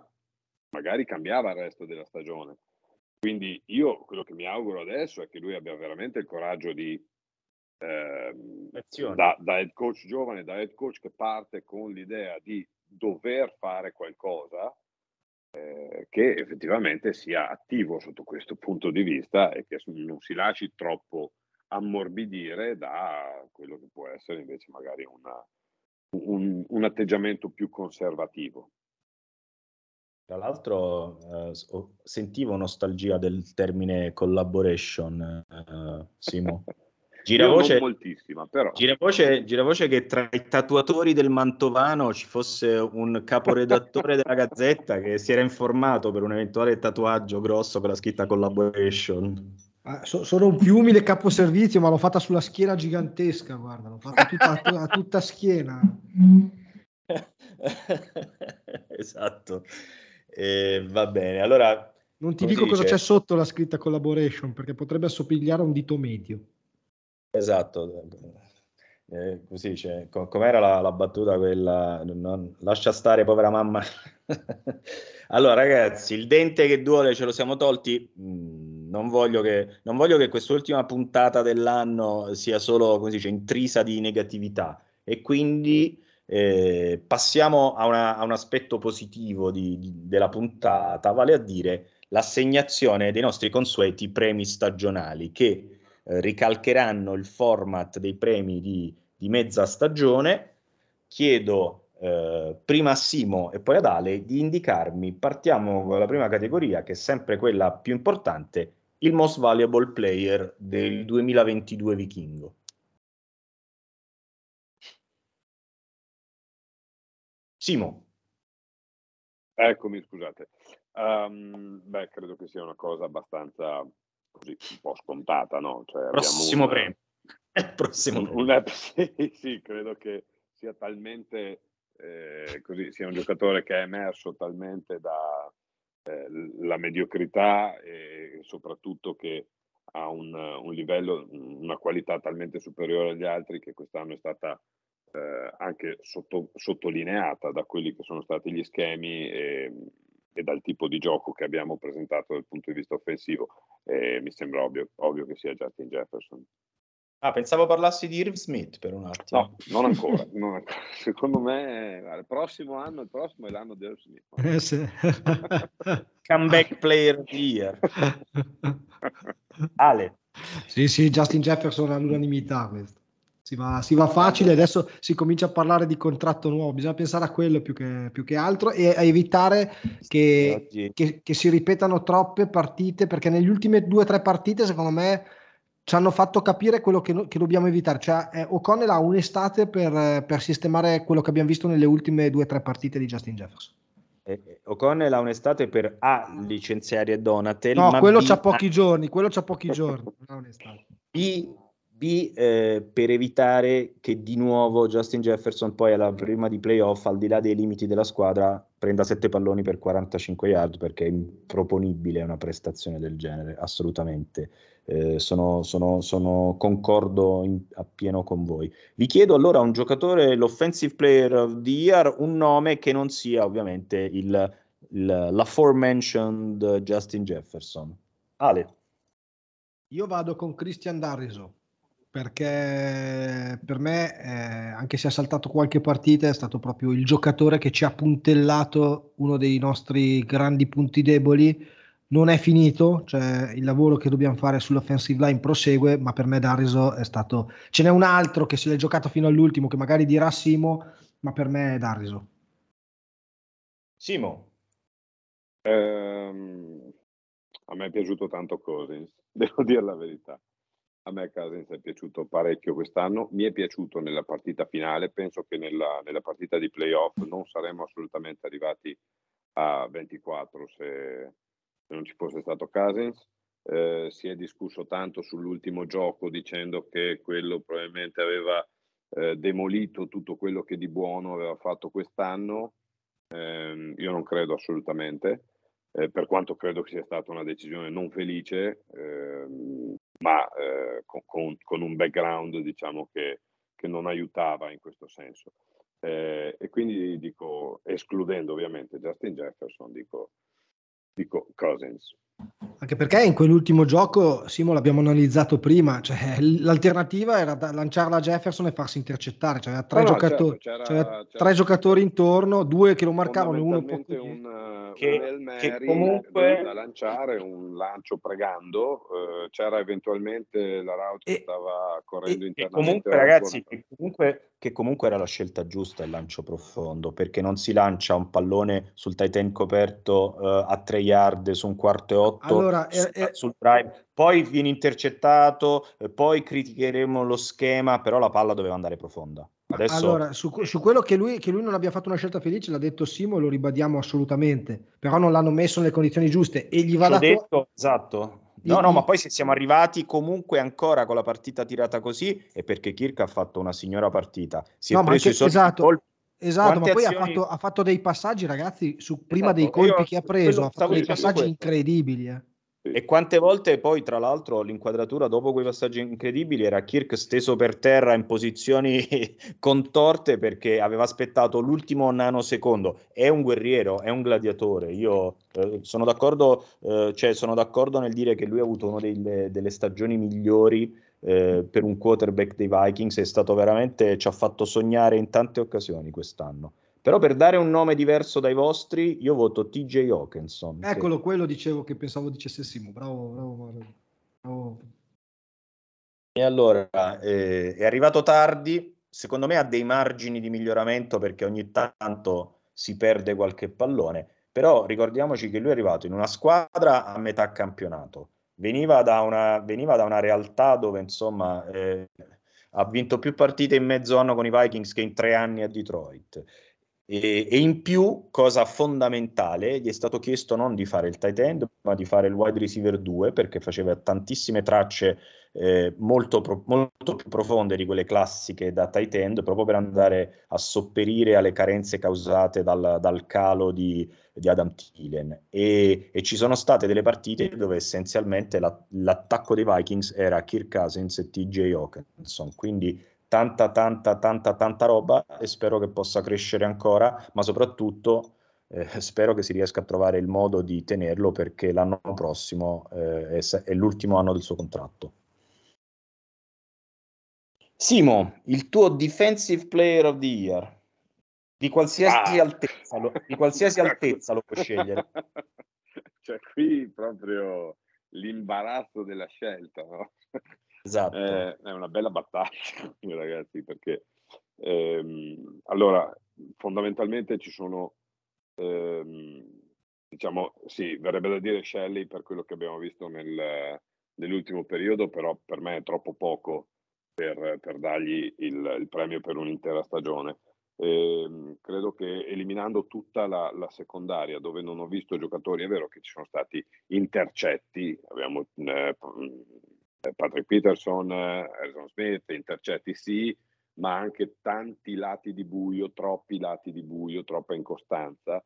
magari cambiava il resto della stagione. Quindi io quello che mi auguro adesso è che lui abbia veramente il coraggio di, eh, da, da head coach giovane, da head coach che parte con l'idea di dover fare qualcosa, eh, che effettivamente sia attivo sotto questo punto di vista e che non si lasci troppo ammorbidire da quello che può essere invece magari una, un, un, atteggiamento più conservativo. Tra l'altro eh, sentivo nostalgia del termine collaboration, eh, Simo. Giravoce, moltissima, però. Giravoce, giravoce che tra i tatuatori del Mantovano ci fosse un caporedattore della Gazzetta che si era informato per un eventuale tatuaggio grosso con la scritta collaboration. Ah, so, sono un più umile caposervizio, ma l'ho fatta sulla schiena gigantesca, guarda, l'ho fatta tutta, a tutta schiena. esatto. Eh, va bene, allora... Non ti dico dice... cosa c'è sotto la scritta collaboration, perché potrebbe assomigliare a un dito medio. Esatto, eh, così c'è, com- com'era la, la, battuta quella, non, lascia stare povera mamma. allora ragazzi, il dente che duole ce lo siamo tolti, mm, non, voglio che, non voglio che quest'ultima puntata dell'anno sia solo, come si dice, intrisa di negatività e quindi eh, passiamo a, una, a, un aspetto positivo di, di, della puntata, vale a dire l'assegnazione dei nostri consueti premi stagionali che eh, ricalcheranno il format dei premi di, di mezza stagione. Chiedo eh, prima a Simo e poi ad Ale di indicarmi, partiamo con la prima categoria che è sempre quella più importante, il most valuable player del 2022 vichingo. Simo. Eccomi, scusate. Um, beh, credo che sia una cosa abbastanza così un po' scontata, no? Cioè, Prossimo premio. Prossimo un, un, sì, sì, credo che sia talmente eh, così, sia un giocatore che è emerso talmente dalla eh, mediocrità e soprattutto che ha un, un, livello, una qualità talmente superiore agli altri che quest'anno è stata eh, anche sotto, sottolineata da quelli che sono stati gli schemi e, e dal tipo di gioco che abbiamo presentato dal punto di vista offensivo. Eh, mi sembra ovvio, ovvio, che sia Justin Jefferson. Ah, pensavo parlassi di Irv Smith per un attimo. No, non ancora. non ancora. Secondo me guarda, il prossimo anno, il prossimo è l'anno di Irv Smith. Eh, sì. Comeback player of the year. Ale. Sì, sì, Justin Jefferson all'unanimità questo. Si va, si va, facile, adesso si comincia a parlare di contratto nuovo, bisogna pensare a quello più che, più che altro e a evitare che, che, che, si ripetano troppe partite, perché negli ultime due o tre partite secondo me ci hanno fatto capire quello che, che dobbiamo evitare, cioè eh, O'Connell ha un'estate per, per, sistemare quello che abbiamo visto nelle ultime due o tre partite di Justin Jefferson. Eh, O'Connell ha un'estate per A licenziare Donatel. No, quello B, c'ha pochi giorni, quello c'ha pochi giorni. B Eh, per evitare che di nuovo Justin Jefferson poi alla prima di playoff, al di là dei limiti della squadra, prenda 7 palloni per 45 yard perché è improponibile una prestazione del genere, assolutamente. Eh, sono, sono, sono, concordo in, appieno con voi. Vi chiedo allora un giocatore, l'offensive player of the year, un nome che non sia ovviamente il, il, l'aforementioned Justin Jefferson. Ale. Io vado con Christian Darriso perché per me, eh, anche se ha saltato qualche partita, è stato proprio il giocatore che ci ha puntellato uno dei nostri grandi punti deboli. Non è finito, cioè il lavoro che dobbiamo fare sull'offensive line prosegue, ma per me Dariso è stato... Ce n'è un altro che se l'è giocato fino all'ultimo, che magari dirà Simo, ma per me è Dariso. Simo. Um, a me è piaciuto tanto Cousins, devo dire la verità a me Cousins è piaciuto parecchio quest'anno, mi è piaciuto nella partita finale, penso che nella, nella partita di playoff non saremmo assolutamente arrivati a 24 se, se non ci fosse stato Cousins. Eh, si è discusso tanto sull'ultimo gioco dicendo che quello probabilmente aveva eh, demolito tutto quello che di buono aveva fatto quest'anno. Eh, io non credo assolutamente, eh, per quanto credo che sia stata una decisione non felice, ehm, ma eh, con, con, con, un background diciamo che, che, non aiutava in questo senso. Eh, e quindi dico, escludendo ovviamente Justin Jefferson, dico, dico Cousins. Anche perché in quell'ultimo gioco, Simo l'abbiamo analizzato prima, cioè, l'alternativa era lanciarla a Jefferson e farsi intercettare, cioè, tre, no, giocatori, certo, c'era, c'era, tre giocatori intorno, due che lo marcavano uno poco un, uh, che, che comunque da lanciare, un lancio pregando, uh, c'era eventualmente la route e, che stava correndo e, internamente. E comunque ragazzi, che comunque, che comunque era la scelta giusta il lancio profondo, perché non si lancia un pallone sul tight end coperto uh, a tre yard su un quarto e otto allora, su, eh, sul drive, poi viene intercettato, eh, poi criticheremo lo schema, però la palla doveva andare profonda. Adesso... Allora, su, su quello che lui, che lui, non abbia fatto una scelta felice, l'ha detto Simo e lo ribadiamo assolutamente, però non l'hanno messo nelle condizioni giuste e gli va dato... detto, esatto. No, no, ma poi se siamo arrivati comunque ancora con la partita tirata così è perché Kirk ha fatto una signora partita. Si no, è preso anche, i soldi esatto. colpi Esatto, Quante ma poi azioni... ha, fatto, ha, fatto, dei passaggi, ragazzi, su, prima esatto, dei colpi che ha preso, ha fatto dei passaggi questo. incredibili. Eh. E quante volte poi, tra l'altro, l'inquadratura dopo quei passaggi incredibili era Kirk steso per terra in posizioni contorte perché aveva aspettato l'ultimo nanosecondo. È un guerriero, è un gladiatore. Io eh, sono, d'accordo, eh, cioè, sono d'accordo nel dire che lui ha avuto una delle, delle stagioni migliori eh, per un quarterback dei Vikings. È stato veramente, ci ha fatto sognare in tante occasioni quest'anno. Però per dare un nome diverso dai vostri, io voto TJ Hawkinson. Eccolo, che... quello dicevo che pensavo dicesse Simo. Bravo, bravo, bravo. E allora, eh, è arrivato tardi, secondo me ha dei margini di miglioramento perché ogni tanto si perde qualche pallone, però ricordiamoci che lui è arrivato in una squadra a metà campionato, veniva da una, veniva da una realtà dove insomma eh, ha vinto più partite in mezzo anno con i Vikings che in tre anni a Detroit e, e, in più, cosa fondamentale, gli è stato chiesto non di fare il tight end, ma di fare il wide receiver 2 perché faceva tantissime tracce eh, molto, pro, molto, più profonde di quelle classiche da tight end, proprio per andare a sopperire alle carenze causate dal, dal calo di, di Adam Thielen. E, e, ci sono state delle partite dove essenzialmente la, l'attacco dei Vikings era Kirk Cousins e TJ Hawkinson, quindi tanta, tanta, tanta, tanta roba e spero che possa crescere ancora, ma soprattutto eh, spero che si riesca a trovare il modo di tenerlo perché l'anno prossimo eh, è, è l'ultimo anno del suo contratto. Simo, il tuo Defensive Player of the Year, di qualsiasi, ah. altezza, lo, di qualsiasi altezza lo puoi scegliere. Cioè qui proprio l'imbarazzo della scelta, no? Esatto. Eh, è una bella battaglia, ragazzi, perché ehm, allora fondamentalmente ci sono, ehm, diciamo, sì, verrebbe da dire Shelley per quello che abbiamo visto nel, nell'ultimo periodo, però per me è troppo poco per, per dargli il, il, premio per un'intera stagione. Eh, credo che eliminando tutta la, la, secondaria dove non ho visto giocatori, è vero che ci sono stati intercetti, abbiamo eh, Patrick Peterson, Harrison Smith, intercetti sì, ma anche tanti lati di buio, troppi lati di buio, troppa incostanza.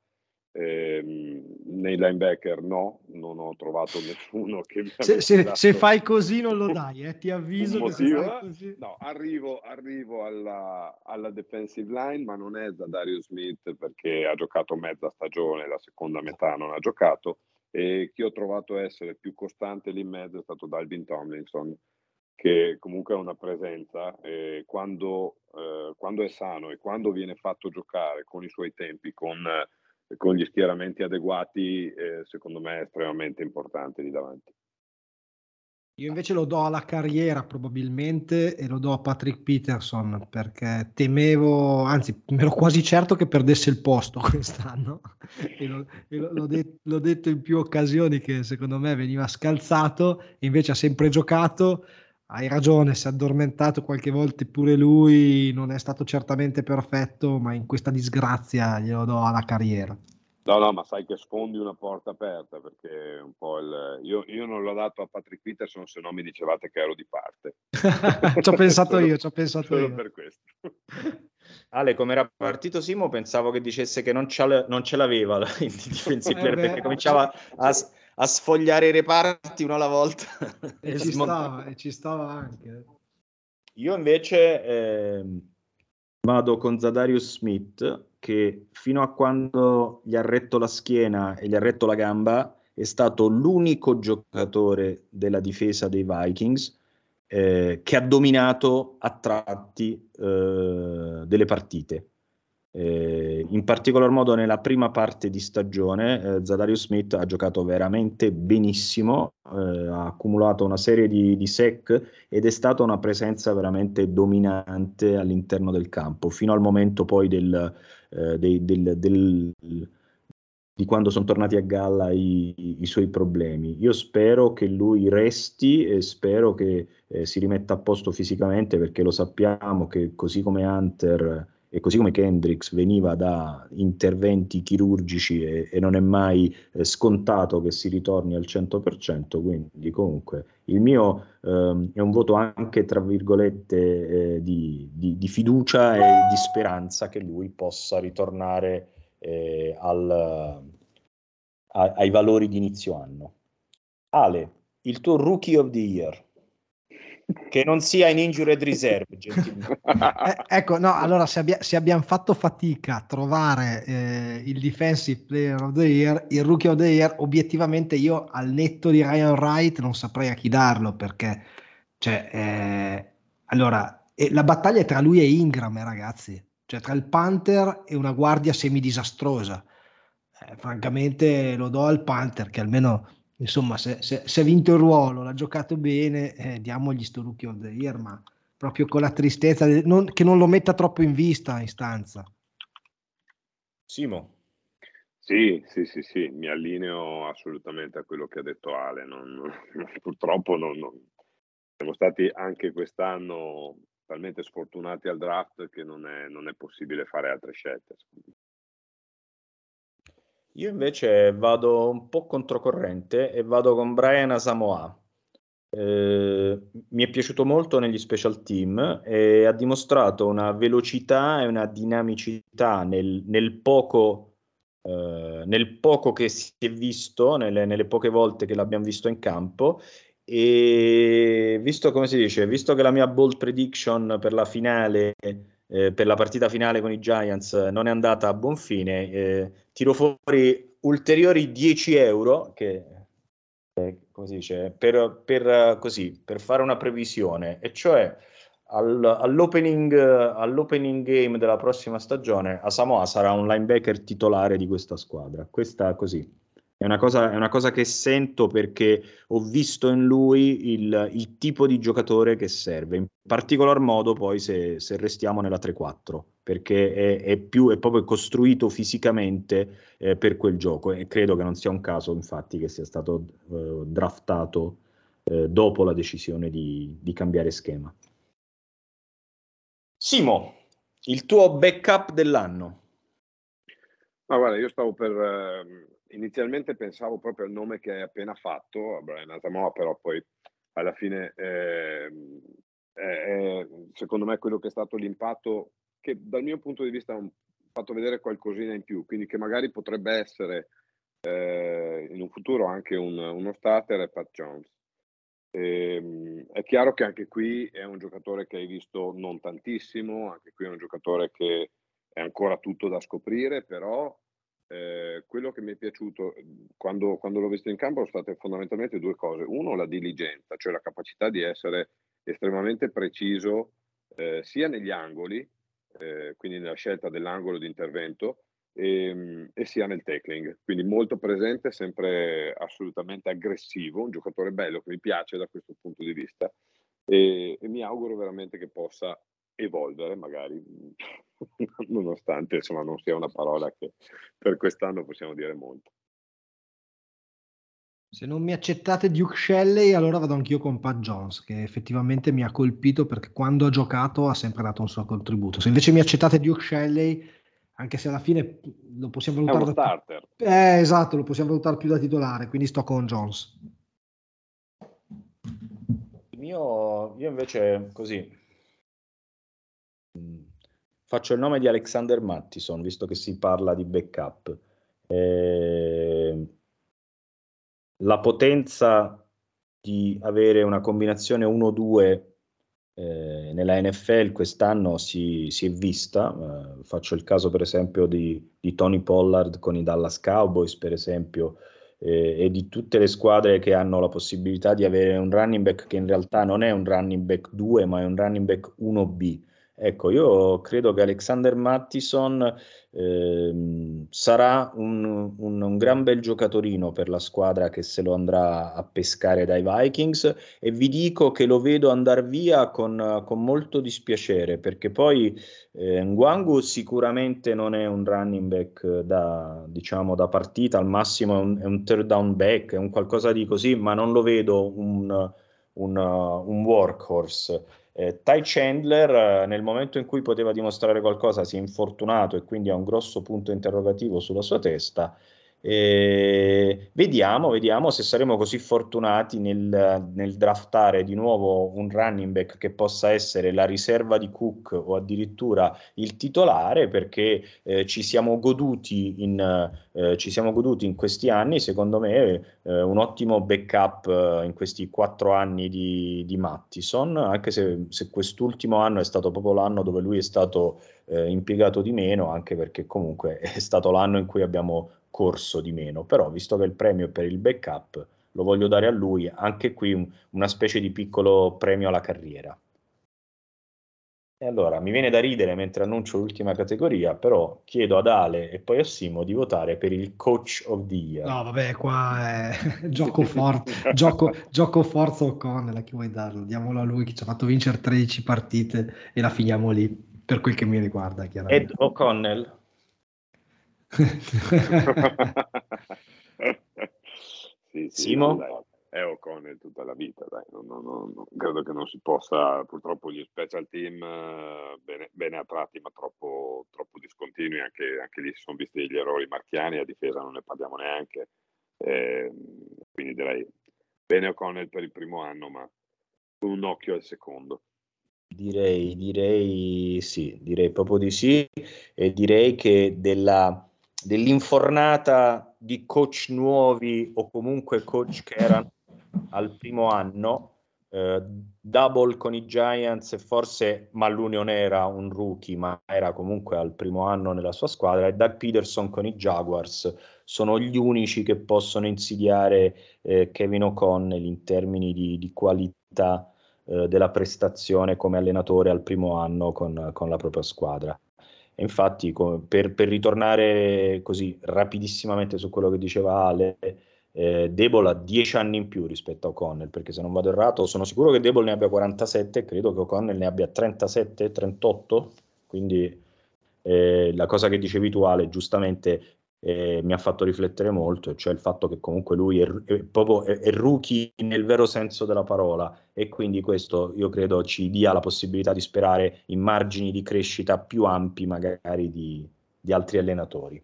Eh, nei linebacker no, non ho trovato nessuno che mi se, se, se, fai così non lo dai, eh, ti avviso che no, arrivo, arrivo alla, alla, defensive line ma non è da Dario Smith perché ha giocato mezza stagione la seconda metà non ha giocato e chi ho trovato essere più costante lì in mezzo è stato Dalvin Tomlinson, che comunque ha una presenza e quando, eh, quando è sano e quando viene fatto giocare con i suoi tempi, con, eh, con gli schieramenti adeguati, eh, secondo me è estremamente importante lì davanti. Io invece lo do alla carriera probabilmente e lo do a Patrick Peterson perché temevo, anzi, mi ero quasi certo che perdesse il posto quest'anno. e lo, e lo, l'ho, det- l'ho, detto in più occasioni che secondo me veniva scalzato, invece ha sempre giocato, hai ragione, si è addormentato qualche volta pure lui, non è stato certamente perfetto, ma in questa disgrazia glielo do alla carriera. No, no, ma sai che sfondi una porta aperta perché un po' il... io, io non l'ho dato a Patrick Peterson se no mi dicevate che ero di parte. ci ho pensato solo, io, ci ho pensato solo io. per questo. Ale, come era partito Simo, pensavo che dicesse che non, non ce l'aveva in defensive player eh perché cominciava a, a, sfogliare i reparti uno alla volta. E ci stava, e ci stava anche. Io invece eh, vado con Zadarius Smith che fino a quando gli ha retto la schiena e gli ha retto la gamba è stato l'unico giocatore della difesa dei Vikings eh, che ha dominato a tratti eh, delle partite. Eh, in particolar modo nella prima parte di stagione eh, Zadarius Smith ha giocato veramente benissimo, eh, ha accumulato una serie di, di sec ed è stata una presenza veramente dominante all'interno del campo, fino al momento poi del, eh, del, del, del di quando sono tornati a galla i, i, i, suoi problemi. Io spero che lui resti e spero che eh, si rimetta a posto fisicamente perché lo sappiamo che così come Hunter e così come Kendricks veniva da interventi chirurgici e, e non è mai eh, scontato che si ritorni al 100%, quindi comunque il mio ehm, è un voto anche tra virgolette eh, di, di, di, fiducia e di speranza che lui possa ritornare eh, al, a, ai valori di inizio anno. Ale, il tuo rookie of the year che non sia in injured reserve. eh, ecco, no, allora se, abbia, se, abbiamo fatto fatica a trovare eh, il defensive player of the year, il rookie of the year, obiettivamente io al netto di Ryan Wright non saprei a chi darlo perché, cioè, eh, allora, la battaglia è tra lui e Ingram, eh, ragazzi, cioè tra il Panther e una guardia semidisastrosa. Eh, francamente lo do al Panther che almeno insomma, se, se, se, ha vinto il ruolo, l'ha giocato bene, eh, diamogli sto rookie of the year, ma proprio con la tristezza de, non, che non lo metta troppo in vista in stanza. Simo. Sì, sì, sì, sì, mi allineo assolutamente a quello che ha detto Ale. Non, non, purtroppo non, siamo stati anche quest'anno talmente sfortunati al draft che non è, non è possibile fare altre scelte. Io invece vado un po' controcorrente e vado con Brian Asamoah. Eh, mi è piaciuto molto negli special team e ha dimostrato una velocità e una dinamicità nel, nel, poco, eh, nel poco, che si è visto, nelle, nelle, poche volte che l'abbiamo visto in campo. E visto come si dice, visto che la mia bold prediction per la finale eh, per la partita finale con i Giants non è andata a buon fine, eh, tiro fuori ulteriori 10 euro che, eh, dice, per, per, così, per fare una previsione, e cioè al, all'opening, all'opening, game della prossima stagione a Samoa sarà un linebacker titolare di questa squadra. Questa così. È una, cosa, è una cosa che sento perché ho visto in lui il, il tipo di giocatore che serve, in particolar modo poi se, se restiamo nella 3-4, perché è, è, più, è proprio costruito fisicamente eh, per quel gioco e credo che non sia un caso infatti che sia stato eh, draftato eh, dopo la decisione di, di cambiare schema. Simo, il tuo backup dell'anno. Ma guarda, io stavo per ehm, inizialmente pensavo proprio al nome che hai appena fatto, a Brian Asamoah, però poi alla fine eh, è, secondo me quello che è stato l'impatto che dal mio punto di vista ha fatto vedere qualcosina in più, quindi che magari potrebbe essere eh, in un futuro anche un, uno starter è Pat Jones. E, ehm, è chiaro che anche qui è un giocatore che hai visto non tantissimo, anche qui è un giocatore che è ancora tutto da scoprire, però eh, quello che mi è piaciuto quando, quando l'ho visto in campo sono state fondamentalmente due cose. Uno, la diligenza, cioè la capacità di essere estremamente preciso eh, sia negli angoli, eh, quindi nella scelta dell'angolo di intervento, e, ehm, e, sia nel tackling. Quindi molto presente, sempre assolutamente aggressivo, un giocatore bello che mi piace da questo punto di vista e, e mi auguro veramente che possa evolvere magari, nonostante insomma non sia una parola che per quest'anno possiamo dire molto. Se non mi accettate Duke Shelley, allora vado anch'io con Pat Jones, che effettivamente mi ha colpito perché quando ha giocato ha sempre dato un suo contributo. Se invece mi accettate Duke Shelley, anche se alla fine lo possiamo valutare... È uno starter. Eh, esatto, lo possiamo valutare più da titolare, quindi sto con Jones. Mio, io invece così faccio il nome di Alexander Mattison, visto che si parla di backup. Eh, la potenza di avere una combinazione 1-2 eh, nella NFL quest'anno si, si è vista. Eh, faccio il caso, per esempio, di, di, Tony Pollard con i Dallas Cowboys, per esempio, eh, e di tutte le squadre che hanno la possibilità di avere un running back che in realtà non è un running back 2, ma è un running back 1B Ecco, io credo che Alexander Mattison eh, sarà un, un, un, gran bel giocatorino per la squadra che se lo andrà a pescare dai Vikings e vi dico che lo vedo andare via con, con molto dispiacere perché poi eh, Nguangu sicuramente non è un running back da, diciamo, da partita, al massimo è un, è un third down back, è un qualcosa di così, ma non lo vedo un, un, un workhorse. Eh, Ty Chandler, eh, nel momento in cui poteva dimostrare qualcosa, si è infortunato e quindi ha un grosso punto interrogativo sulla sua testa. E vediamo, vediamo se saremo così fortunati nel, nel, draftare di nuovo un running back che possa essere la riserva di Cook o addirittura il titolare, perché eh, ci, siamo goduti in, eh, ci siamo goduti in questi anni, secondo me, eh, un ottimo backup eh, in questi quattro anni di, di Mattison, anche se, se, quest'ultimo anno è stato proprio l'anno dove lui è stato eh, impiegato di meno, anche perché comunque è stato l'anno in cui abbiamo corso di meno, però visto che il premio è per il backup, lo voglio dare a lui, anche qui un, una specie di piccolo premio alla carriera. E allora mi viene da ridere mentre annuncio l'ultima categoria, però chiedo ad Ale e poi a Simo di votare per il coach of the year. No, vabbè, qua è gioco, forte, gioco, gioco forza O'Connell, a chi vuoi darlo? Diamolo a lui che ci ha fatto vincere 13 partite e la finiamo lì, per quel che mi riguarda, chiaramente. Ed O'Connell? sì, sì, Simo? Dai, è O'Connell tutta la vita, dai. Non, non, non, credo che non si possa, purtroppo gli special team eh, bene, bene, a tratti, ma troppo, troppo discontinui, anche, anche, lì si sono visti gli errori marchiani, a difesa non ne parliamo neanche, eh, quindi direi bene O'Connell per il primo anno, ma con un occhio al secondo. Direi, direi sì, direi proprio di sì e direi che della dell'infornata di coach nuovi o comunque coach che erano al primo anno, eh, double con i Giants e forse Malloy non era un rookie ma era comunque al primo anno nella sua squadra e Doug Peterson con i Jaguars sono gli unici che possono insidiare eh, Kevin O'Connell in termini di, di qualità eh, della prestazione come allenatore al primo anno con, con la propria squadra. Infatti, per, per, ritornare così rapidissimamente su quello che diceva Ale, eh, Debol ha 10 anni in più rispetto a O'Connell, perché se non vado errato, sono sicuro che Debol ne abbia 47, credo che O'Connell ne abbia 37, 38, quindi eh, la cosa che dicevi tu Ale, giustamente eh, mi ha fatto riflettere molto, cioè il fatto che comunque lui è, è proprio è, è, rookie nel vero senso della parola e quindi questo io credo ci dia la possibilità di sperare in margini di crescita più ampi magari di, di altri allenatori.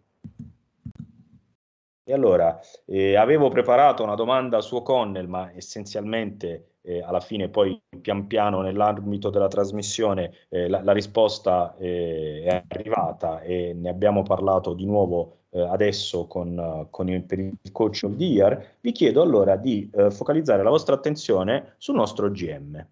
E allora, eh, avevo preparato una domanda su O'Connell, ma essenzialmente eh, alla fine poi pian piano nell'ambito della trasmissione eh, la, la, risposta eh, è arrivata e ne abbiamo parlato di nuovo eh, adesso con, con il, per il coach of the year, vi chiedo allora di eh, focalizzare la vostra attenzione sul nostro GM.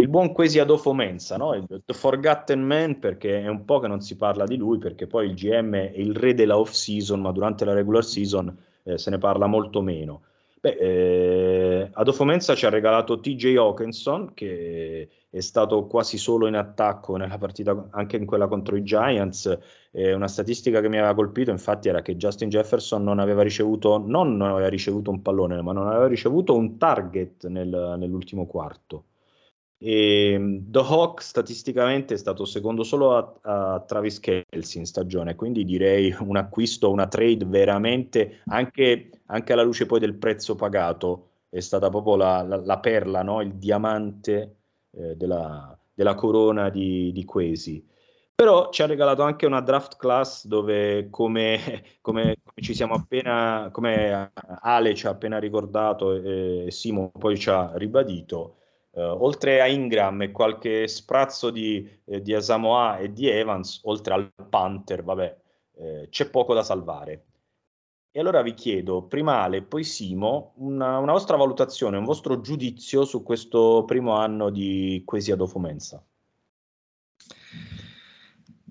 Il buon Quesi Adolfo Mensa, no? il The Forgotten Man, perché è un po' che non si parla di lui, perché poi il GM è il re della off-season, ma durante la regular season eh, se ne parla molto meno. Beh, eh, Adolfo Mensa ci ha regalato TJ Hawkinson, che è stato quasi solo in attacco nella partita, anche in quella contro i Giants. Eh, una statistica che mi aveva colpito, infatti, era che Justin Jefferson non aveva ricevuto, non, aveva ricevuto un pallone, ma non aveva ricevuto un target nel, nell'ultimo quarto. E ehm, The Hawk statisticamente è stato secondo solo a, a Travis Kelsey in stagione, quindi direi un acquisto, una trade veramente, anche, anche alla luce poi del prezzo pagato, è stata proprio la, la, la perla, no? il diamante eh, della, della, corona di, di Quesi. Però ci ha regalato anche una draft class dove, come, come, come ci siamo appena, come Ale ci ha appena ricordato e Simo poi ci ha ribadito, Uh, oltre a Ingram e qualche sprazzo di, eh, di Asamoah e di Evans, oltre al Panther, vabbè, eh, c'è poco da salvare. E allora vi chiedo, prima Ale poi Simo, una, una, vostra valutazione, un vostro giudizio su questo primo anno di Quesia Dofomensa.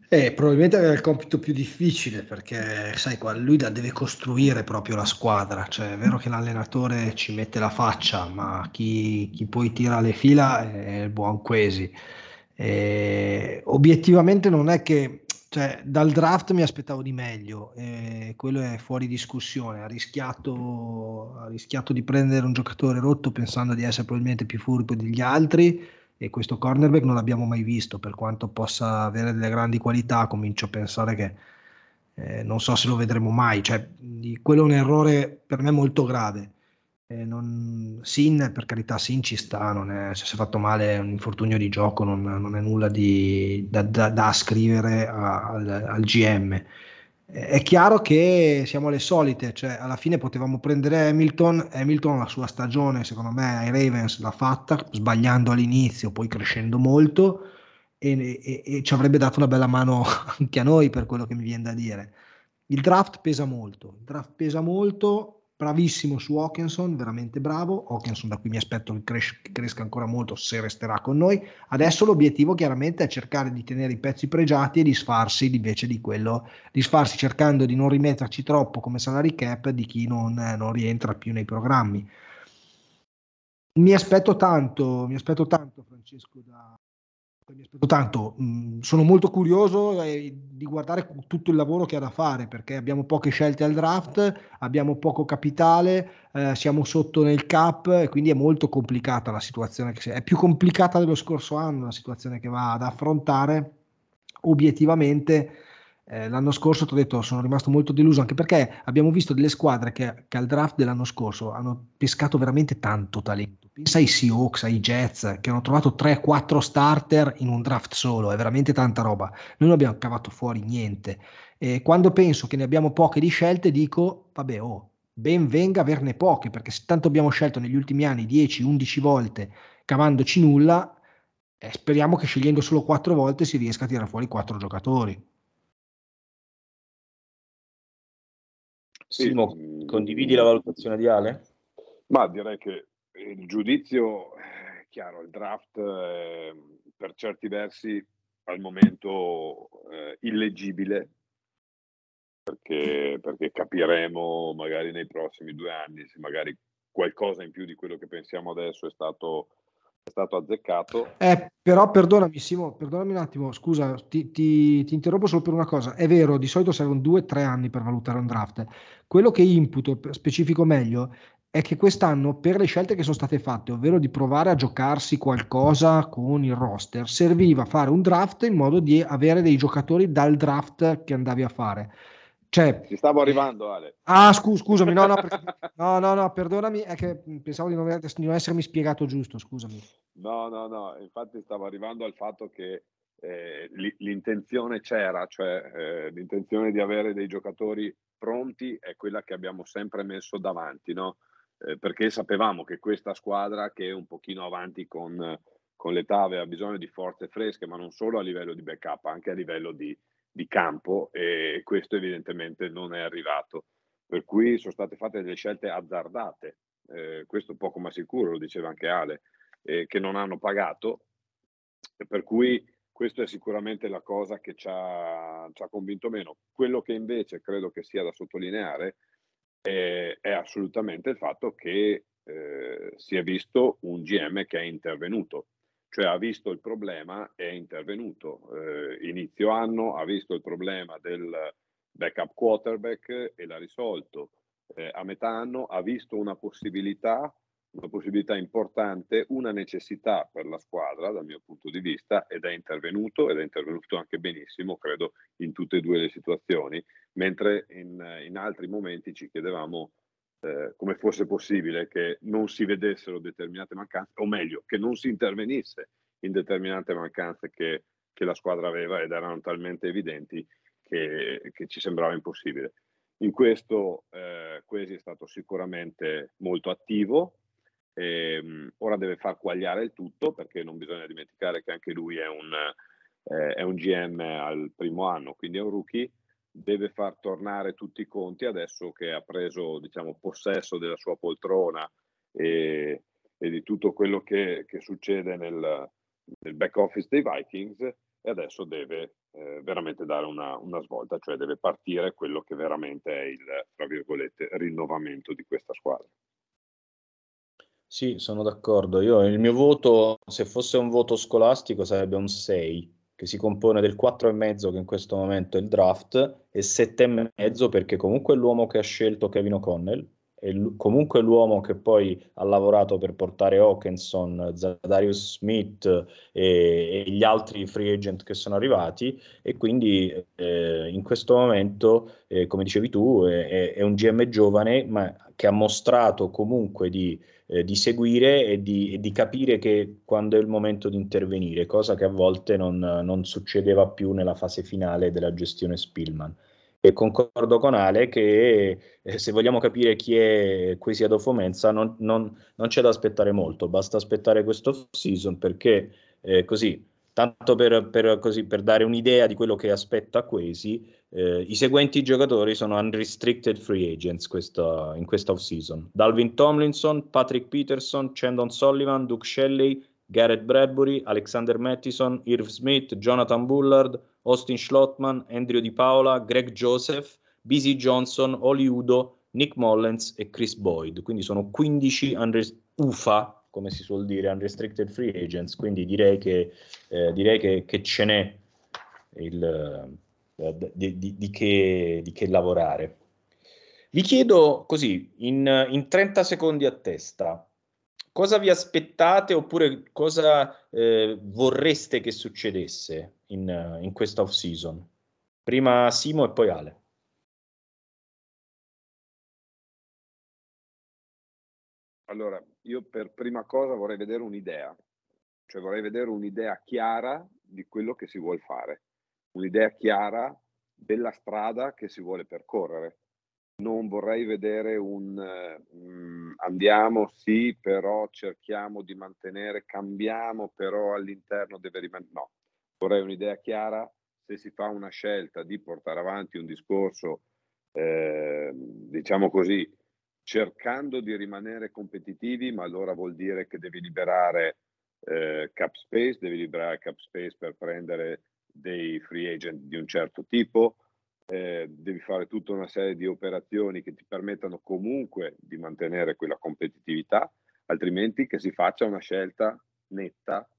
Eh, probabilmente aveva il compito più difficile perché, sai, qua lui deve costruire proprio la squadra. Cioè, è vero che l'allenatore ci mette la faccia, ma chi, chi poi tira le fila è il buon Quesi. E, obiettivamente non è che cioè, dal draft mi aspettavo di meglio, e quello è fuori discussione. Ha rischiato, ha rischiato di prendere un giocatore rotto pensando di essere probabilmente più furbo degli altri e questo cornerback non l'abbiamo mai visto, per quanto possa avere delle grandi qualità, comincio a pensare che eh, non so se lo vedremo mai, cioè, quello è un errore per me molto grave. Eh, non, Sin, per carità, Sin ci sta, non è, se si è fatto male è un infortunio di gioco, non, non è nulla di, da, da, da scrivere a, al, al GM è chiaro che siamo alle solite, cioè alla fine potevamo prendere Hamilton, Hamilton la sua stagione secondo me ai Ravens l'ha fatta, sbagliando all'inizio, poi crescendo molto e, e, e, ci avrebbe dato una bella mano anche a noi per quello che mi viene da dire. Il draft pesa molto, il draft pesa molto, bravissimo su Hawkinson, veramente bravo. Hawkinson da qui mi aspetto che, cres- che, cresca ancora molto se resterà con noi. Adesso l'obiettivo chiaramente è cercare di tenere i pezzi pregiati e disfarsi invece di quello, disfarsi cercando di non rimetterci troppo come salary cap di chi non, non rientra più nei programmi. Mi aspetto tanto, mi aspetto tanto Francesco da, tanto, mh, sono molto curioso eh, di guardare tutto il lavoro che ha da fare perché abbiamo poche scelte al draft, abbiamo poco capitale, eh, siamo sotto nel cap e quindi è molto complicata la situazione, che è più complicata dello scorso anno la situazione che va ad affrontare obiettivamente eh, l'anno scorso ti ho detto sono rimasto molto deluso anche perché abbiamo visto delle squadre che, che, al draft dell'anno scorso hanno pescato veramente tanto talento. Pensa ai Seahawks, ai Jets che hanno trovato 3-4 starter in un draft solo, è veramente tanta roba. Noi non abbiamo cavato fuori niente. E quando penso che ne abbiamo poche di scelte dico vabbè oh, ben venga averne poche perché se tanto abbiamo scelto negli ultimi anni 10-11 volte cavandoci nulla, eh, speriamo che scegliendo solo 4 volte si riesca a tirare fuori 4 giocatori. Simo, sì. condividi la valutazione di Ale? Ma direi che il giudizio, è chiaro, il draft è, per certi versi al momento eh, illeggibile, perché, perché capiremo magari nei prossimi due anni se magari qualcosa in più di quello che pensiamo adesso è stato stato azzeccato. Eh, però perdonami Simo, perdonami un attimo, scusa, ti, ti, ti, interrompo solo per una cosa. È vero, di solito servono due o tre anni per valutare un draft. Quello che imputo, specifico meglio, è che quest'anno per le scelte che sono state fatte, ovvero di provare a giocarsi qualcosa con il roster, serviva fare un draft in modo di avere dei giocatori dal draft che andavi a fare. Cioè, Ci stavo arrivando, Ale. Ah, scu- scusami, no, no, perché, no, no, no, perdonami, è che pensavo di non, di non, essermi spiegato giusto, scusami. No, no, no, infatti stavo arrivando al fatto che eh, l'intenzione c'era, cioè eh, l'intenzione di avere dei giocatori pronti è quella che abbiamo sempre messo davanti, no? Eh, perché sapevamo che questa squadra che è un pochino avanti con, con l'età aveva bisogno di forze fresche, ma non solo a livello di backup, anche a livello di, di campo e questo evidentemente non è arrivato. Per cui sono state fatte delle scelte azzardate, eh, questo poco ma sicuro, lo diceva anche Ale, eh, che non hanno pagato, per cui questo è sicuramente la cosa che ci ha, ci ha, convinto meno. Quello che invece credo che sia da sottolineare è, è assolutamente il fatto che eh, si è visto un GM che è intervenuto cioè ha visto il problema e è intervenuto. Eh, inizio anno ha visto il problema del backup quarterback e l'ha risolto. Eh, a metà anno ha visto una possibilità una possibilità importante, una necessità per la squadra dal mio punto di vista ed è intervenuto ed è intervenuto anche benissimo, credo, in tutte e due le situazioni, mentre in, in altri momenti ci chiedevamo eh, come fosse possibile che non si vedessero determinate mancanze, o meglio, che non si intervenisse in determinate mancanze che, che la squadra aveva ed erano talmente evidenti che, che ci sembrava impossibile. In questo eh, Quesi è stato sicuramente molto attivo, e, ehm, ora deve far quagliare il tutto perché non bisogna dimenticare che anche lui è un, eh, è un GM al primo anno, quindi è un rookie, deve far tornare tutti i conti adesso che ha preso diciamo, possesso della sua poltrona e, e di tutto quello che, che succede nel, nel, back office dei Vikings e adesso deve eh, veramente dare una, una, svolta, cioè deve partire quello che veramente è il, rinnovamento di questa squadra. Sì, sono d'accordo. Io il mio voto, se fosse un voto scolastico, sarebbe un 6, che si compone del 4,5 che in questo momento è il draft e 7,5 perché comunque è l'uomo che ha scelto Kevin O'Connell, l- comunque l'uomo che poi ha lavorato per portare Hawkinson, Zadarius Smith e, e, gli altri free agent che sono arrivati e quindi eh, in questo momento, eh, come dicevi tu, è, è un GM giovane ma che ha mostrato comunque di eh, di seguire e di, e di, capire che quando è il momento di intervenire, cosa che a volte non, non succedeva più nella fase finale della gestione Spillman. E concordo con Ale che eh, se vogliamo capire chi è Quesi Adolfo Mensa non, non, non, c'è da aspettare molto, basta aspettare questo season perché eh, così tanto per, per, così, per, dare un'idea di quello che aspetta Quesi, eh, i seguenti giocatori sono unrestricted free agents questa, in questa off-season. Dalvin Tomlinson, Patrick Peterson, Chandon Sullivan, Duke Shelley, Garrett Bradbury, Alexander Mattison, Irv Smith, Jonathan Bullard, Austin Schlottman, Andrew Di Paola, Greg Joseph, BC Johnson, Oli Udo, Nick Mollens e Chris Boyd. Quindi sono 15 unrestricted UFA come si suol dire, unrestricted free agents, quindi direi che, eh, direi che, che ce n'è il, eh, di, di, di, che, di, che, lavorare. Vi chiedo così, in, in 30 secondi a testa, cosa vi aspettate oppure cosa eh, vorreste che succedesse in, in questa off-season? Prima Simo e poi Ale. Allora, io per prima cosa vorrei vedere un'idea, cioè vorrei vedere un'idea chiara di quello che si vuole fare, un'idea chiara della strada che si vuole percorrere. Non vorrei vedere un um, andiamo, sì, però cerchiamo di mantenere, cambiamo, però all'interno deve rimanere. No, vorrei un'idea chiara se si fa una scelta di portare avanti un discorso, eh, diciamo così, cercando di rimanere competitivi, ma allora vuol dire che devi liberare eh, cap space, devi liberare cap space per prendere dei free agent di un certo tipo, eh, devi fare tutta una serie di operazioni che ti permettano comunque di mantenere quella competitività, altrimenti che si faccia una scelta netta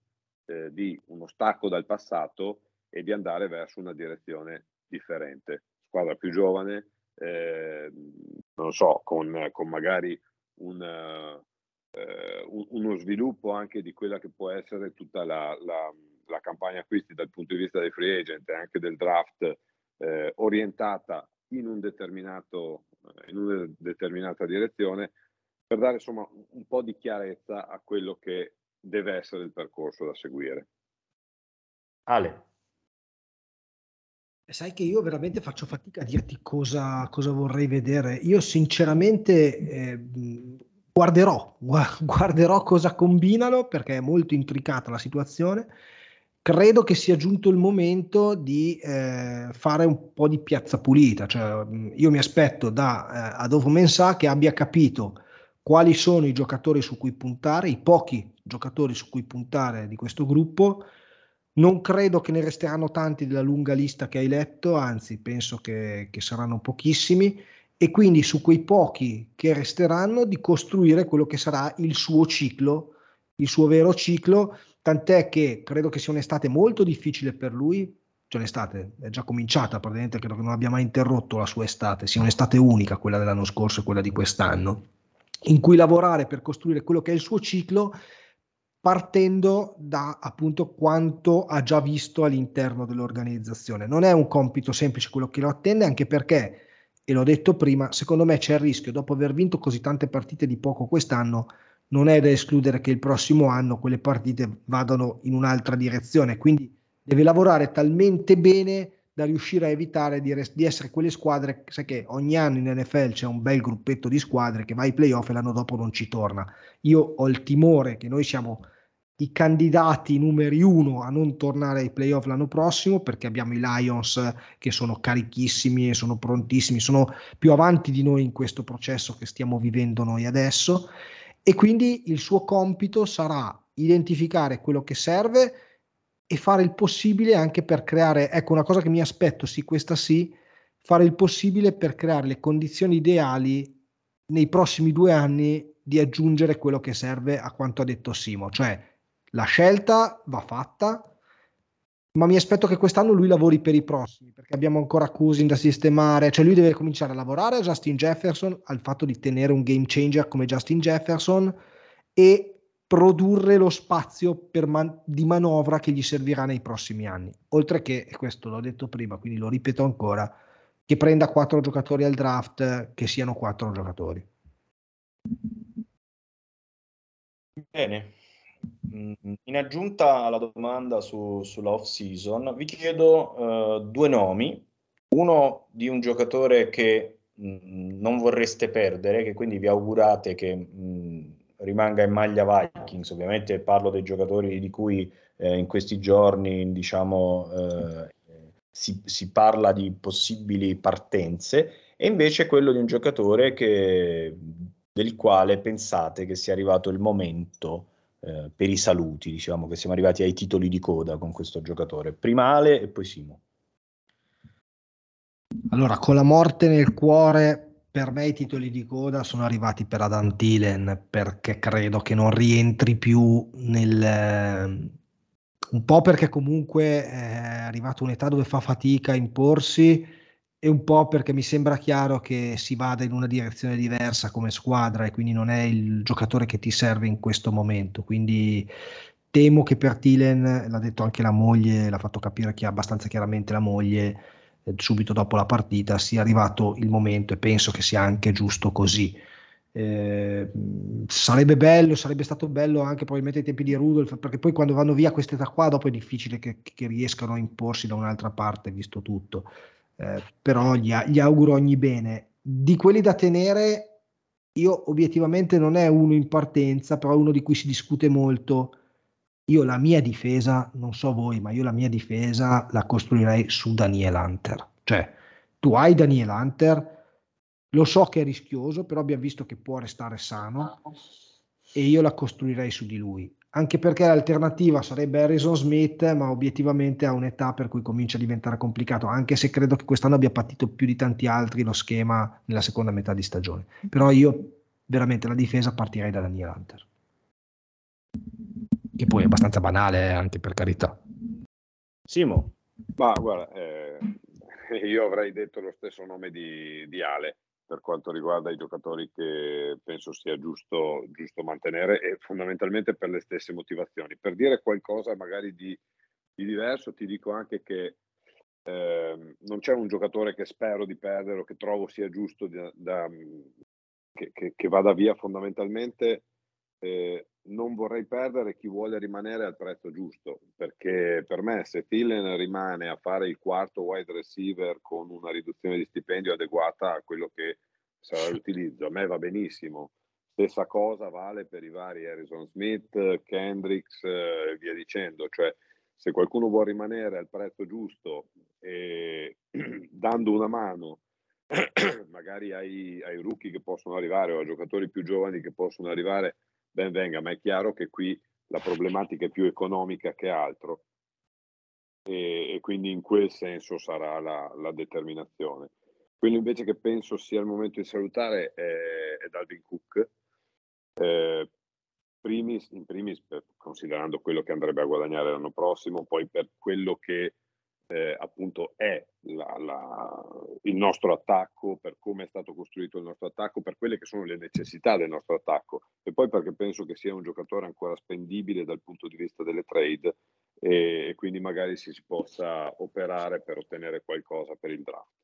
eh, di uno stacco dal passato e di andare verso una direzione differente. Squadra più giovane, eh, non so, con, con magari un, eh, uno sviluppo anche di quella che può essere tutta la, la, la, campagna acquisti dal punto di vista dei free agent e anche del draft eh, orientata in, un determinato, in una determinata direzione per dare insomma un po' di chiarezza a quello che deve essere il percorso da seguire. Ale. Sai che io veramente faccio fatica a dirti cosa, cosa vorrei vedere. Io sinceramente eh, guarderò, guarderò cosa combinano perché è molto intricata la situazione. Credo che sia giunto il momento di eh, fare un po' di piazza pulita. Cioè, io mi aspetto da eh, Adolfo Mensah che abbia capito quali sono i giocatori su cui puntare, i pochi giocatori su cui puntare di questo gruppo non credo che ne resteranno tanti della lunga lista che hai letto, anzi penso che, che saranno pochissimi e quindi su quei pochi che resteranno di costruire quello che sarà il suo ciclo, il suo vero ciclo, tant'è che credo che sia un'estate molto difficile per lui, cioè l'estate è già cominciata praticamente, credo che non abbia mai interrotto la sua estate, sia un'estate unica quella dell'anno scorso e quella di quest'anno. in cui lavorare per costruire quello che è il suo ciclo partendo da appunto quanto ha già visto all'interno dell'organizzazione. Non è un compito semplice quello che lo attende, anche perché, e l'ho detto prima, secondo me c'è il rischio, dopo aver vinto così tante partite di poco quest'anno, non è da escludere che il prossimo anno quelle partite vadano in un'altra direzione. Quindi deve lavorare talmente bene da riuscire a evitare di, res- di, essere quelle squadre, sai che ogni anno in NFL c'è un bel gruppetto di squadre che va ai playoff e l'anno dopo non ci torna. Io ho il timore che noi siamo i candidati numeri uno a non tornare ai playoff l'anno prossimo perché abbiamo i Lions che sono carichissimi e sono prontissimi, sono più avanti di noi in questo processo che stiamo vivendo noi adesso e quindi il suo compito sarà identificare quello che serve e fare il possibile anche per creare, ecco una cosa che mi aspetto, sì, questa sì, fare il possibile per creare le condizioni ideali nei prossimi due anni di aggiungere quello che serve a quanto ha detto Simo, cioè la scelta va fatta, ma mi aspetto che quest'anno lui lavori per i prossimi, perché abbiamo ancora Cousin da sistemare, cioè lui deve cominciare a lavorare a Justin Jefferson, al fatto di tenere un game changer come Justin Jefferson e produrre lo spazio man- di manovra che gli servirà nei prossimi anni. Oltre che, e questo l'ho detto prima, quindi lo ripeto ancora, che prenda quattro giocatori al draft, che siano quattro giocatori. Bene. Mm, in aggiunta alla domanda su, sulla season, vi chiedo uh, due nomi. Uno di un giocatore che mh, mm, non vorreste perdere, che quindi vi augurate che mh, mm, rimanga in maglia Vikings, ovviamente parlo dei giocatori di cui eh, in questi giorni diciamo, eh, si, si, parla di possibili partenze, e invece quello di un giocatore che, del quale pensate che sia arrivato il momento eh, per i saluti, diciamo che siamo arrivati ai titoli di coda con questo giocatore. Prima Ale e poi Simo. Allora, con la morte nel cuore per me i titoli di coda sono arrivati per Adam Thielen perché credo che non rientri più nel... Eh, un po' perché comunque è arrivato un'età dove fa fatica a imporsi e un po' perché mi sembra chiaro che si vada in una direzione diversa come squadra e quindi non è il giocatore che ti serve in questo momento. Quindi temo che per Thielen, l'ha detto anche la moglie, l'ha fatto capire chi abbastanza chiaramente la moglie, eh, subito dopo la partita sia arrivato il momento e penso che sia anche giusto così. Eh, sarebbe bello, sarebbe stato bello anche probabilmente ai tempi di Rudolf, perché poi quando vanno via queste età qua, dopo è difficile che, che riescano a imporsi da un'altra parte, visto tutto. Eh, però gli, gli, auguro ogni bene. Di quelli da tenere, io obiettivamente non è uno in partenza, però è uno di cui si discute molto io la mia difesa, non so voi, ma io la mia difesa la costruirei su Daniel Hunter. Cioè, tu hai Daniel Hunter, lo so che è rischioso, però abbiamo visto che può restare sano e io la costruirei su di lui. Anche perché l'alternativa sarebbe Harrison Smith, ma obiettivamente ha un'età per cui comincia a diventare complicato, anche se credo che quest'anno abbia patito più di tanti altri lo schema nella seconda metà di stagione. Però io veramente la difesa partirei da Daniel Hunter che poi è abbastanza banale anche per carità. Simo. Ma guarda, eh, io avrei detto lo stesso nome di, di, Ale per quanto riguarda i giocatori che penso sia giusto, giusto, mantenere e fondamentalmente per le stesse motivazioni. Per dire qualcosa magari di, di diverso ti dico anche che eh, non c'è un giocatore che spero di perdere o che trovo sia giusto da, da, che, che, che, vada via fondamentalmente eh, non vorrei perdere chi vuole rimanere al prezzo giusto, perché per me se Tillen rimane a fare il quarto wide receiver con una riduzione di stipendio adeguata a quello che sarà l'utilizzo, a me va benissimo. Stessa cosa vale per i vari Harrison Smith, Kendricks e via dicendo, cioè se qualcuno vuole rimanere al prezzo giusto e dando una mano magari ai, ai rookie che possono arrivare o a giocatori più giovani che possono arrivare ben venga, ma è chiaro che qui la problematica è più economica che altro e, e quindi in quel senso sarà la, la, determinazione. Quello invece che penso sia il momento di salutare è, è Dalvin Cook, eh, primis, in primis per, considerando quello che andrebbe a guadagnare l'anno prossimo, poi per quello che eh, appunto è la, la, il nostro attacco, per come è stato costruito il nostro attacco, per quelle che sono le necessità del nostro attacco e poi perché penso che sia un giocatore ancora spendibile dal punto di vista delle trade e, e quindi magari si, possa operare per ottenere qualcosa per il draft.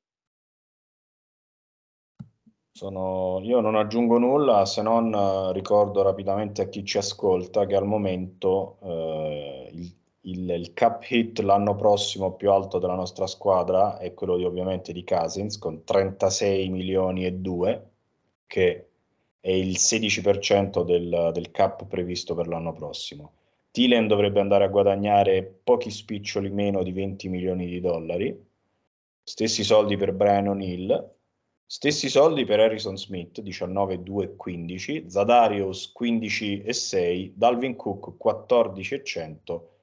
Sono, io non aggiungo nulla se non eh, ricordo rapidamente a chi ci ascolta che al momento eh, il il, il, cap hit l'anno prossimo più alto della nostra squadra è quello di, ovviamente di Cousins con 36 milioni e 2 che è il 16% del, del cap previsto per l'anno prossimo. Thielen dovrebbe andare a guadagnare pochi spiccioli meno di 20 milioni di dollari, stessi soldi per Brian O'Neill, stessi soldi per Harrison Smith 19, 2 15, Zadarius 15 e 6, Dalvin Cook 14 e 100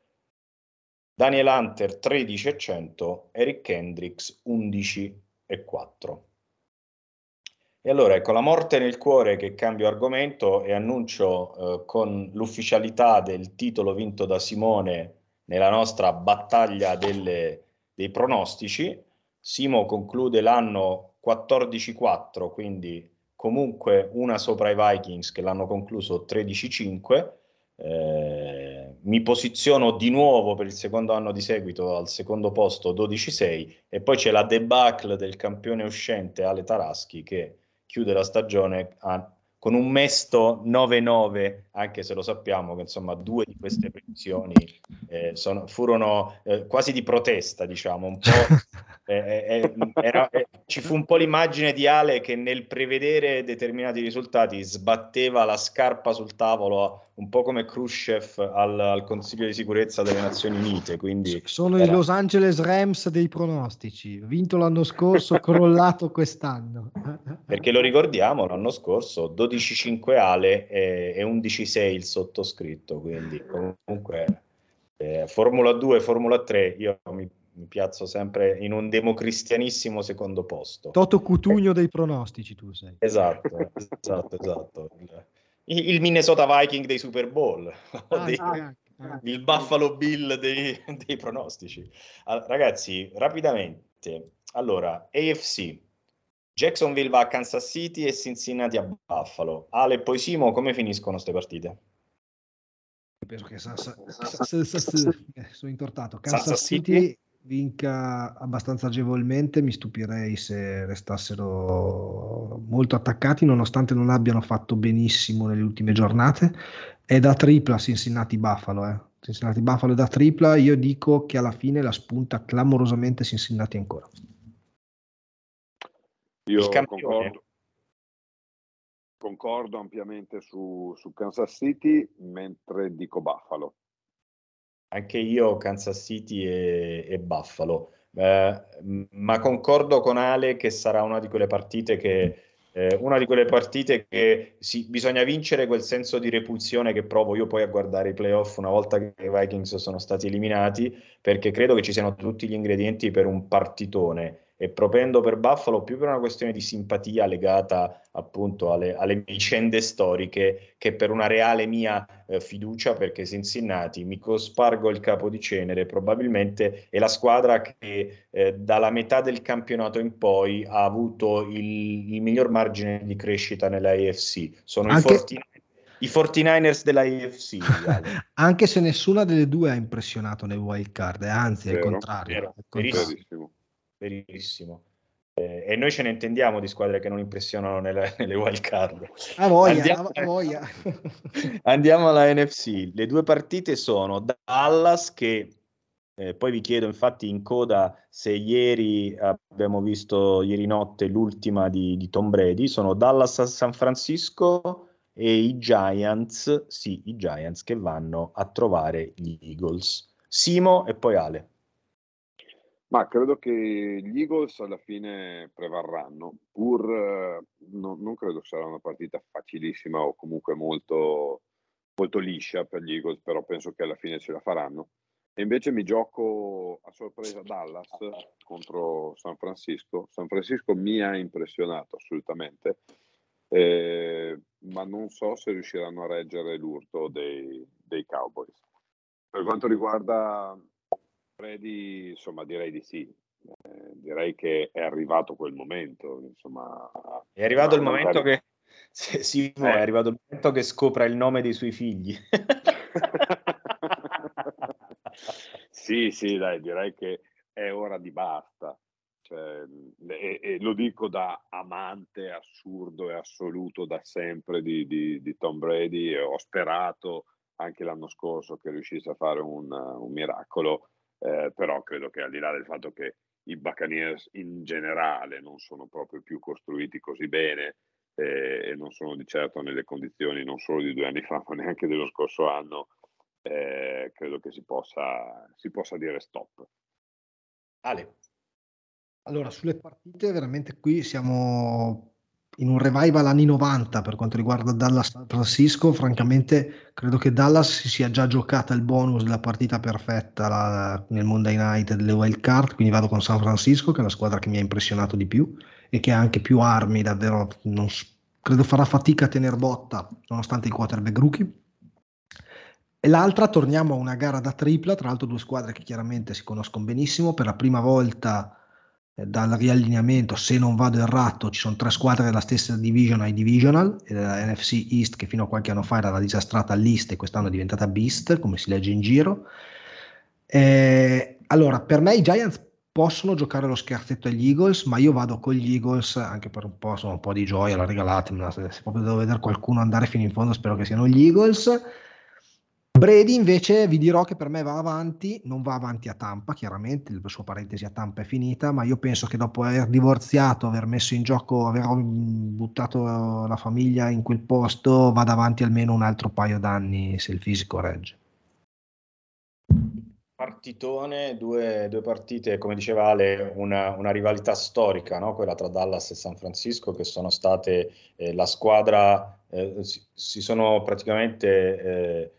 Daniel Hunter 13 e 100, Eric Hendricks 11 e 4. E allora ecco la morte nel cuore che cambio argomento e annuncio eh, con l'ufficialità del titolo vinto da Simone nella nostra battaglia delle, dei pronostici. Simo conclude l'anno 14-4, quindi comunque una sopra i Vikings che l'hanno concluso 13-5 eh, mi posiziono di nuovo per il secondo anno di seguito al secondo posto 12-6 e poi c'è la debacle del campione uscente Ale Taraschi che chiude la stagione a, con un mesto 9-9 anche se lo sappiamo che insomma due di queste previsioni eh, sono, furono eh, quasi di protesta diciamo un po' Eh, eh, eh, era, eh, ci fu un po' l'immagine di Ale che nel prevedere determinati risultati sbatteva la scarpa sul tavolo, un po' come Khrushchev al, al Consiglio di sicurezza delle Nazioni Unite. Quindi Sono era... i Los Angeles Rams dei pronostici, vinto l'anno scorso, crollato quest'anno. Perché lo ricordiamo, l'anno scorso 12-5 Ale e, e 11-6 il sottoscritto, quindi comunque eh, Formula 2, Formula 3, io mi mi piazzo sempre in un democristianissimo secondo posto. Toto Cutugno dei pronostici tu sei. Esatto, esatto, esatto. Il, il, Minnesota Viking dei Super Bowl, ah, dei, ah, ah, il Buffalo Bill dei, dei pronostici. Ragazzi, rapidamente, allora, AFC, Jacksonville va a Kansas City e Cincinnati a Buffalo. Ale e poi Simo, come finiscono queste partite? Penso che sa, sa, sa, sono intortato. Kansas City vinca abbastanza agevolmente, mi stupirei se restassero molto attaccati nonostante non abbiano fatto benissimo nelle ultime giornate. È da tripla Cincinnati Buffalo, eh. Cincinnati Buffalo è da tripla, io dico che alla fine la spunta clamorosamente Cincinnati ancora. Io concordo, concordo ampiamente su, su Kansas City, mentre dico Buffalo. Anche io Kansas City e, e Buffalo, eh, ma concordo con Ale che sarà una di quelle partite che eh, una di quelle partite che sì, bisogna vincere quel senso di repulsione che provo io poi a guardare i playoff una volta che i Vikings sono stati eliminati, perché credo che ci siano tutti gli ingredienti per un partitone e propendo per Buffalo più per una questione di simpatia legata appunto alle, alle vicende storiche che per una reale mia eh, fiducia perché Cincinnati, mi cospargo il capo di cenere, probabilmente è la squadra che eh, dalla metà del campionato in poi ha avuto il, il miglior margine di crescita nella AFC. Sono Anche... i 49 i 49ers della AFC. Anche se nessuna delle due ha impressionato nel wild card, eh, anzi, vero, al contrario. Vero, verissimo verissimo. Eh, e noi ce ne intendiamo di squadre che non impressionano nelle, nelle wild card. A voglia, andiamo, a voglia. andiamo alla NFC. Le due partite sono Dallas che eh, poi vi chiedo infatti in coda se ieri abbiamo visto ieri notte l'ultima di, di Tom Brady, sono Dallas a San Francisco e i Giants, sì, i Giants che vanno a trovare gli Eagles. Simo e poi Ale. Ma credo che gli Eagles alla fine prevarranno, pur eh, no, non credo sarà una partita facilissima o comunque molto, molto liscia per gli Eagles, però penso che alla fine ce la faranno. E invece mi gioco a sorpresa Dallas contro San Francisco. San Francisco mi ha impressionato assolutamente, eh, ma non so se riusciranno a reggere l'urto dei, dei Cowboys. Per quanto riguarda Brady, insomma, direi di sì. eh, direi che è arrivato quel momento. Insomma, è arrivato il momento magari... che sì, eh. è arrivato il momento che scopra il nome dei suoi figli. sì, sì, dai, direi che è ora di basta. Cioè, e, e, lo dico da amante assurdo e assoluto da sempre di, di, di Tom Brady. Ho sperato anche l'anno scorso che riuscisse a fare un, un miracolo, eh, però credo che al di là del fatto che i Buccaneers in generale non sono proprio più costruiti così bene eh, e non sono di certo nelle condizioni non solo di due anni fa, ma neanche dello scorso anno, eh, credo che si possa, si possa dire stop. Ale. Allora, sulle partite veramente qui siamo in un revival anni 90 per quanto riguarda Dallas San Francisco. Francamente, credo che Dallas si sia già giocata il bonus della partita perfetta la, nel Monday Night delle wild card. Quindi vado con San Francisco, che è la squadra che mi ha impressionato di più e che ha anche più armi. Davvero, non, credo farà fatica a tenere botta nonostante il quarterback rookie. E l'altra torniamo a una gara da tripla, tra l'altro due squadre che chiaramente si conoscono benissimo. Per la prima volta dal riallineamento, se non vado errato, ci sono tre squadre della stessa division ai divisional, e la NFC East che fino a qualche anno fa era la disastrata list e quest'anno è diventata Beast, come si legge in giro. Eh, allora, per me i Giants possono giocare lo scherzetto agli Eagles, ma io vado con gli Eagles anche per un po', insomma, un po' di gioia, la regalatemela, se, se proprio devo vedere qualcuno andare fino in fondo spero che siano gli Eagles. Brady invece vi dirò che per me va avanti, non va avanti a Tampa, chiaramente, la sua parentesi a Tampa è finita, ma io penso che dopo aver divorziato, aver messo in gioco, aver buttato la famiglia in quel posto, vada avanti almeno un altro paio d'anni se il fisico regge. Partitone, due, due partite, come diceva Ale, una, una rivalità storica, no? quella tra Dallas e San Francisco, che sono state eh, la squadra, eh, si, si, sono praticamente... Eh,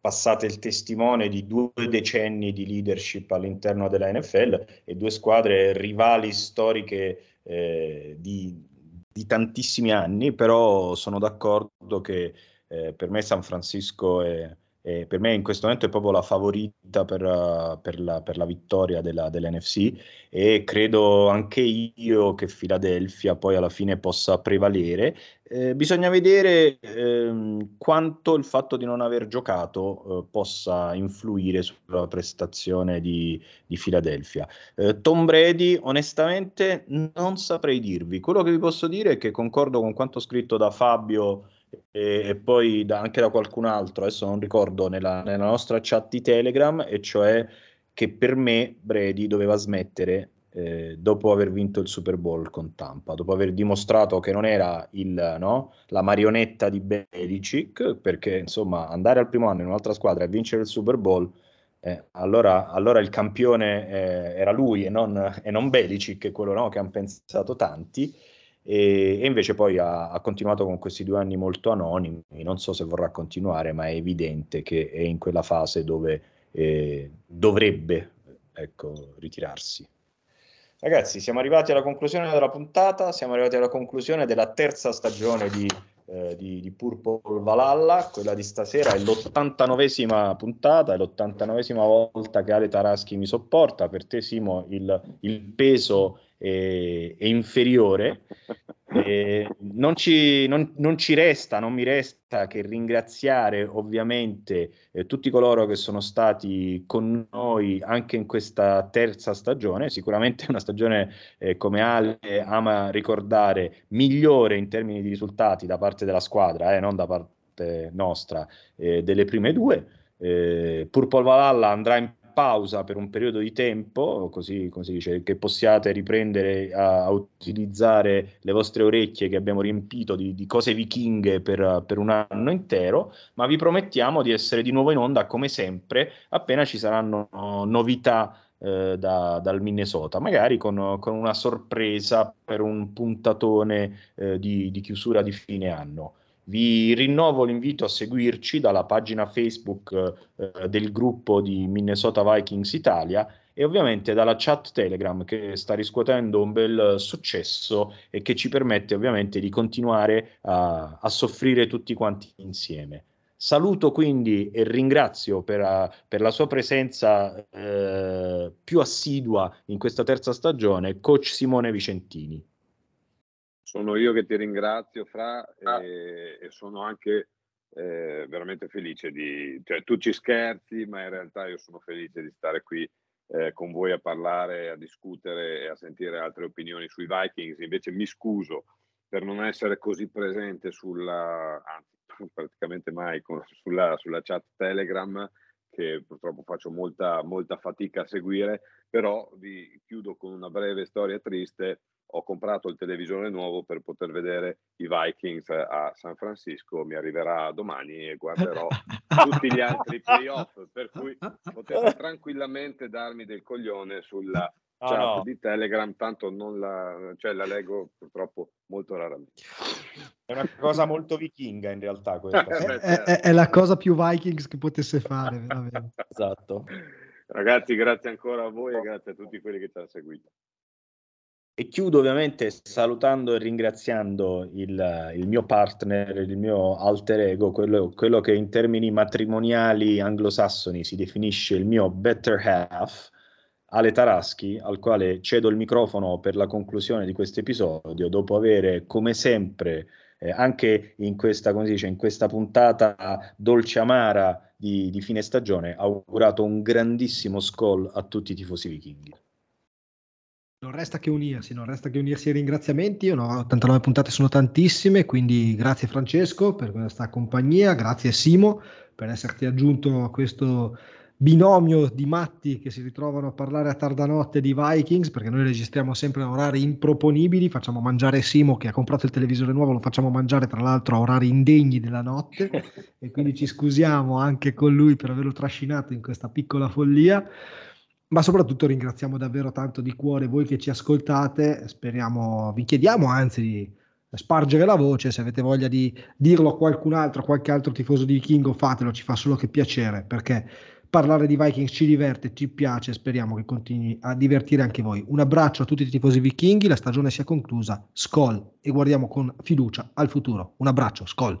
passate il testimone di due decenni di leadership all'interno della NFL e due squadre rivali storiche eh, di, di, tantissimi anni, però sono d'accordo che eh, per me San Francisco è, eh, per me in questo momento è proprio la favorita per, per, la, per la, vittoria della, dell'NFC e credo anche io che Philadelphia poi alla fine possa prevalere. Eh, bisogna vedere ehm, quanto il fatto di non aver giocato eh, possa influire sulla prestazione di, di Philadelphia. Eh, Tom Brady, onestamente, non saprei dirvi. Quello che vi posso dire è che concordo con quanto scritto da Fabio e, e poi da, anche da qualcun altro, adesso non ricordo, nella, nella nostra chat di Telegram, e cioè che per me Brady doveva smettere eh, dopo aver vinto il Super Bowl con Tampa, dopo aver dimostrato che non era il, no, la marionetta di Belichick, perché insomma andare al primo anno in un'altra squadra e vincere il Super Bowl, eh, allora, allora, il campione eh, era lui e non, e non Belichick, quello no, che hanno pensato tanti e, e invece poi ha, ha, continuato con questi due anni molto anonimi, non so se vorrà continuare, ma è evidente che è in quella fase dove eh, dovrebbe ecco, ritirarsi. Ragazzi, siamo arrivati alla conclusione della puntata, siamo arrivati alla conclusione della terza stagione di, eh, di, di Purple Valhalla, quella di stasera è l'89esima puntata, è l'89esima volta che Ale Taraschi mi sopporta, per te Simo il, il peso è, è inferiore. Non, ci, non, non, ci, resta, non mi resta che ringraziare ovviamente eh, tutti coloro che sono stati con noi anche in questa terza stagione, sicuramente una stagione eh, come Ale ama ricordare migliore in termini di risultati da parte della squadra, eh, non da parte nostra, eh, delle prime due. Eh, Purple Valhalla andrà in pausa per un periodo di tempo, così come si dice, che possiate riprendere a, utilizzare le vostre orecchie che abbiamo riempito di, di cose vichinghe per, per, un anno intero, ma vi promettiamo di essere di nuovo in onda come sempre appena ci saranno novità eh, da, dal Minnesota, magari con, con, una sorpresa per un puntatone eh, di, di chiusura di fine anno. Vi rinnovo l'invito a seguirci dalla pagina Facebook eh, del gruppo di Minnesota Vikings Italia e ovviamente dalla chat Telegram che sta riscuotendo un bel successo e che ci permette ovviamente di continuare a, a soffrire tutti quanti insieme. Saluto quindi e ringrazio per, per la sua presenza eh, più assidua in questa terza stagione, coach Simone Vicentini. Sono io che ti ringrazio, Fra, e, e sono anche eh, veramente felice di... Cioè, tu ci scherzi, ma in realtà io sono felice di stare qui eh, con voi a parlare, a discutere e a sentire altre opinioni sui Vikings. Invece mi scuso per non essere così presente sulla, anzi, praticamente mai con, sulla, sulla, chat Telegram che purtroppo faccio molta, molta fatica a seguire, però vi chiudo con una breve storia triste. Ho comprato il televisore nuovo per poter vedere i Vikings a San Francisco, mi arriverà domani e guarderò tutti gli altri playoff, per cui potete tranquillamente darmi del coglione sulla no, chat no. di Telegram, tanto non la, cioè, la leggo purtroppo molto raramente. È una cosa molto vichinga in realtà questa. è, è, è, è, la cosa più Vikings che potesse fare, veramente. esatto. Ragazzi, grazie ancora a voi e grazie a tutti quelli che ci hanno seguito. E chiudo ovviamente salutando e ringraziando il, il, mio partner, il mio alter ego, quello, quello che in termini matrimoniali anglosassoni si definisce il mio better half, Ale Taraschi, al quale cedo il microfono per la conclusione di questo episodio, dopo avere, come sempre, eh, anche in questa, come si dice, in questa puntata dolce amara di, di fine stagione, augurato un grandissimo scoll a tutti i tifosi vichinghi. Non resta che unirsi, non resta che unirsi ai ringraziamenti. Io no, 89 puntate sono tantissime, quindi grazie Francesco per questa compagnia, grazie Simo per esserti aggiunto a questo binomio di matti che si ritrovano a parlare a tarda notte di Vikings, perché noi registriamo sempre a orari improponibili, facciamo mangiare Simo che ha comprato il televisore nuovo, lo facciamo mangiare tra l'altro a orari indegni della notte e quindi ci scusiamo anche con lui per averlo trascinato in questa piccola follia. Ma soprattutto ringraziamo davvero tanto di cuore voi che ci ascoltate, speriamo, vi chiediamo anzi di spargere la voce, se avete voglia di dirlo a qualcun altro, a qualche altro tifoso di Vichingo, fatelo, ci fa solo che piacere, perché parlare di Vikings ci diverte, ci piace, speriamo che continui a divertire anche voi. Un abbraccio a tutti i tifosi vichinghi, la stagione sia conclusa, Skol. E guardiamo con fiducia al futuro. Un abbraccio, Skol.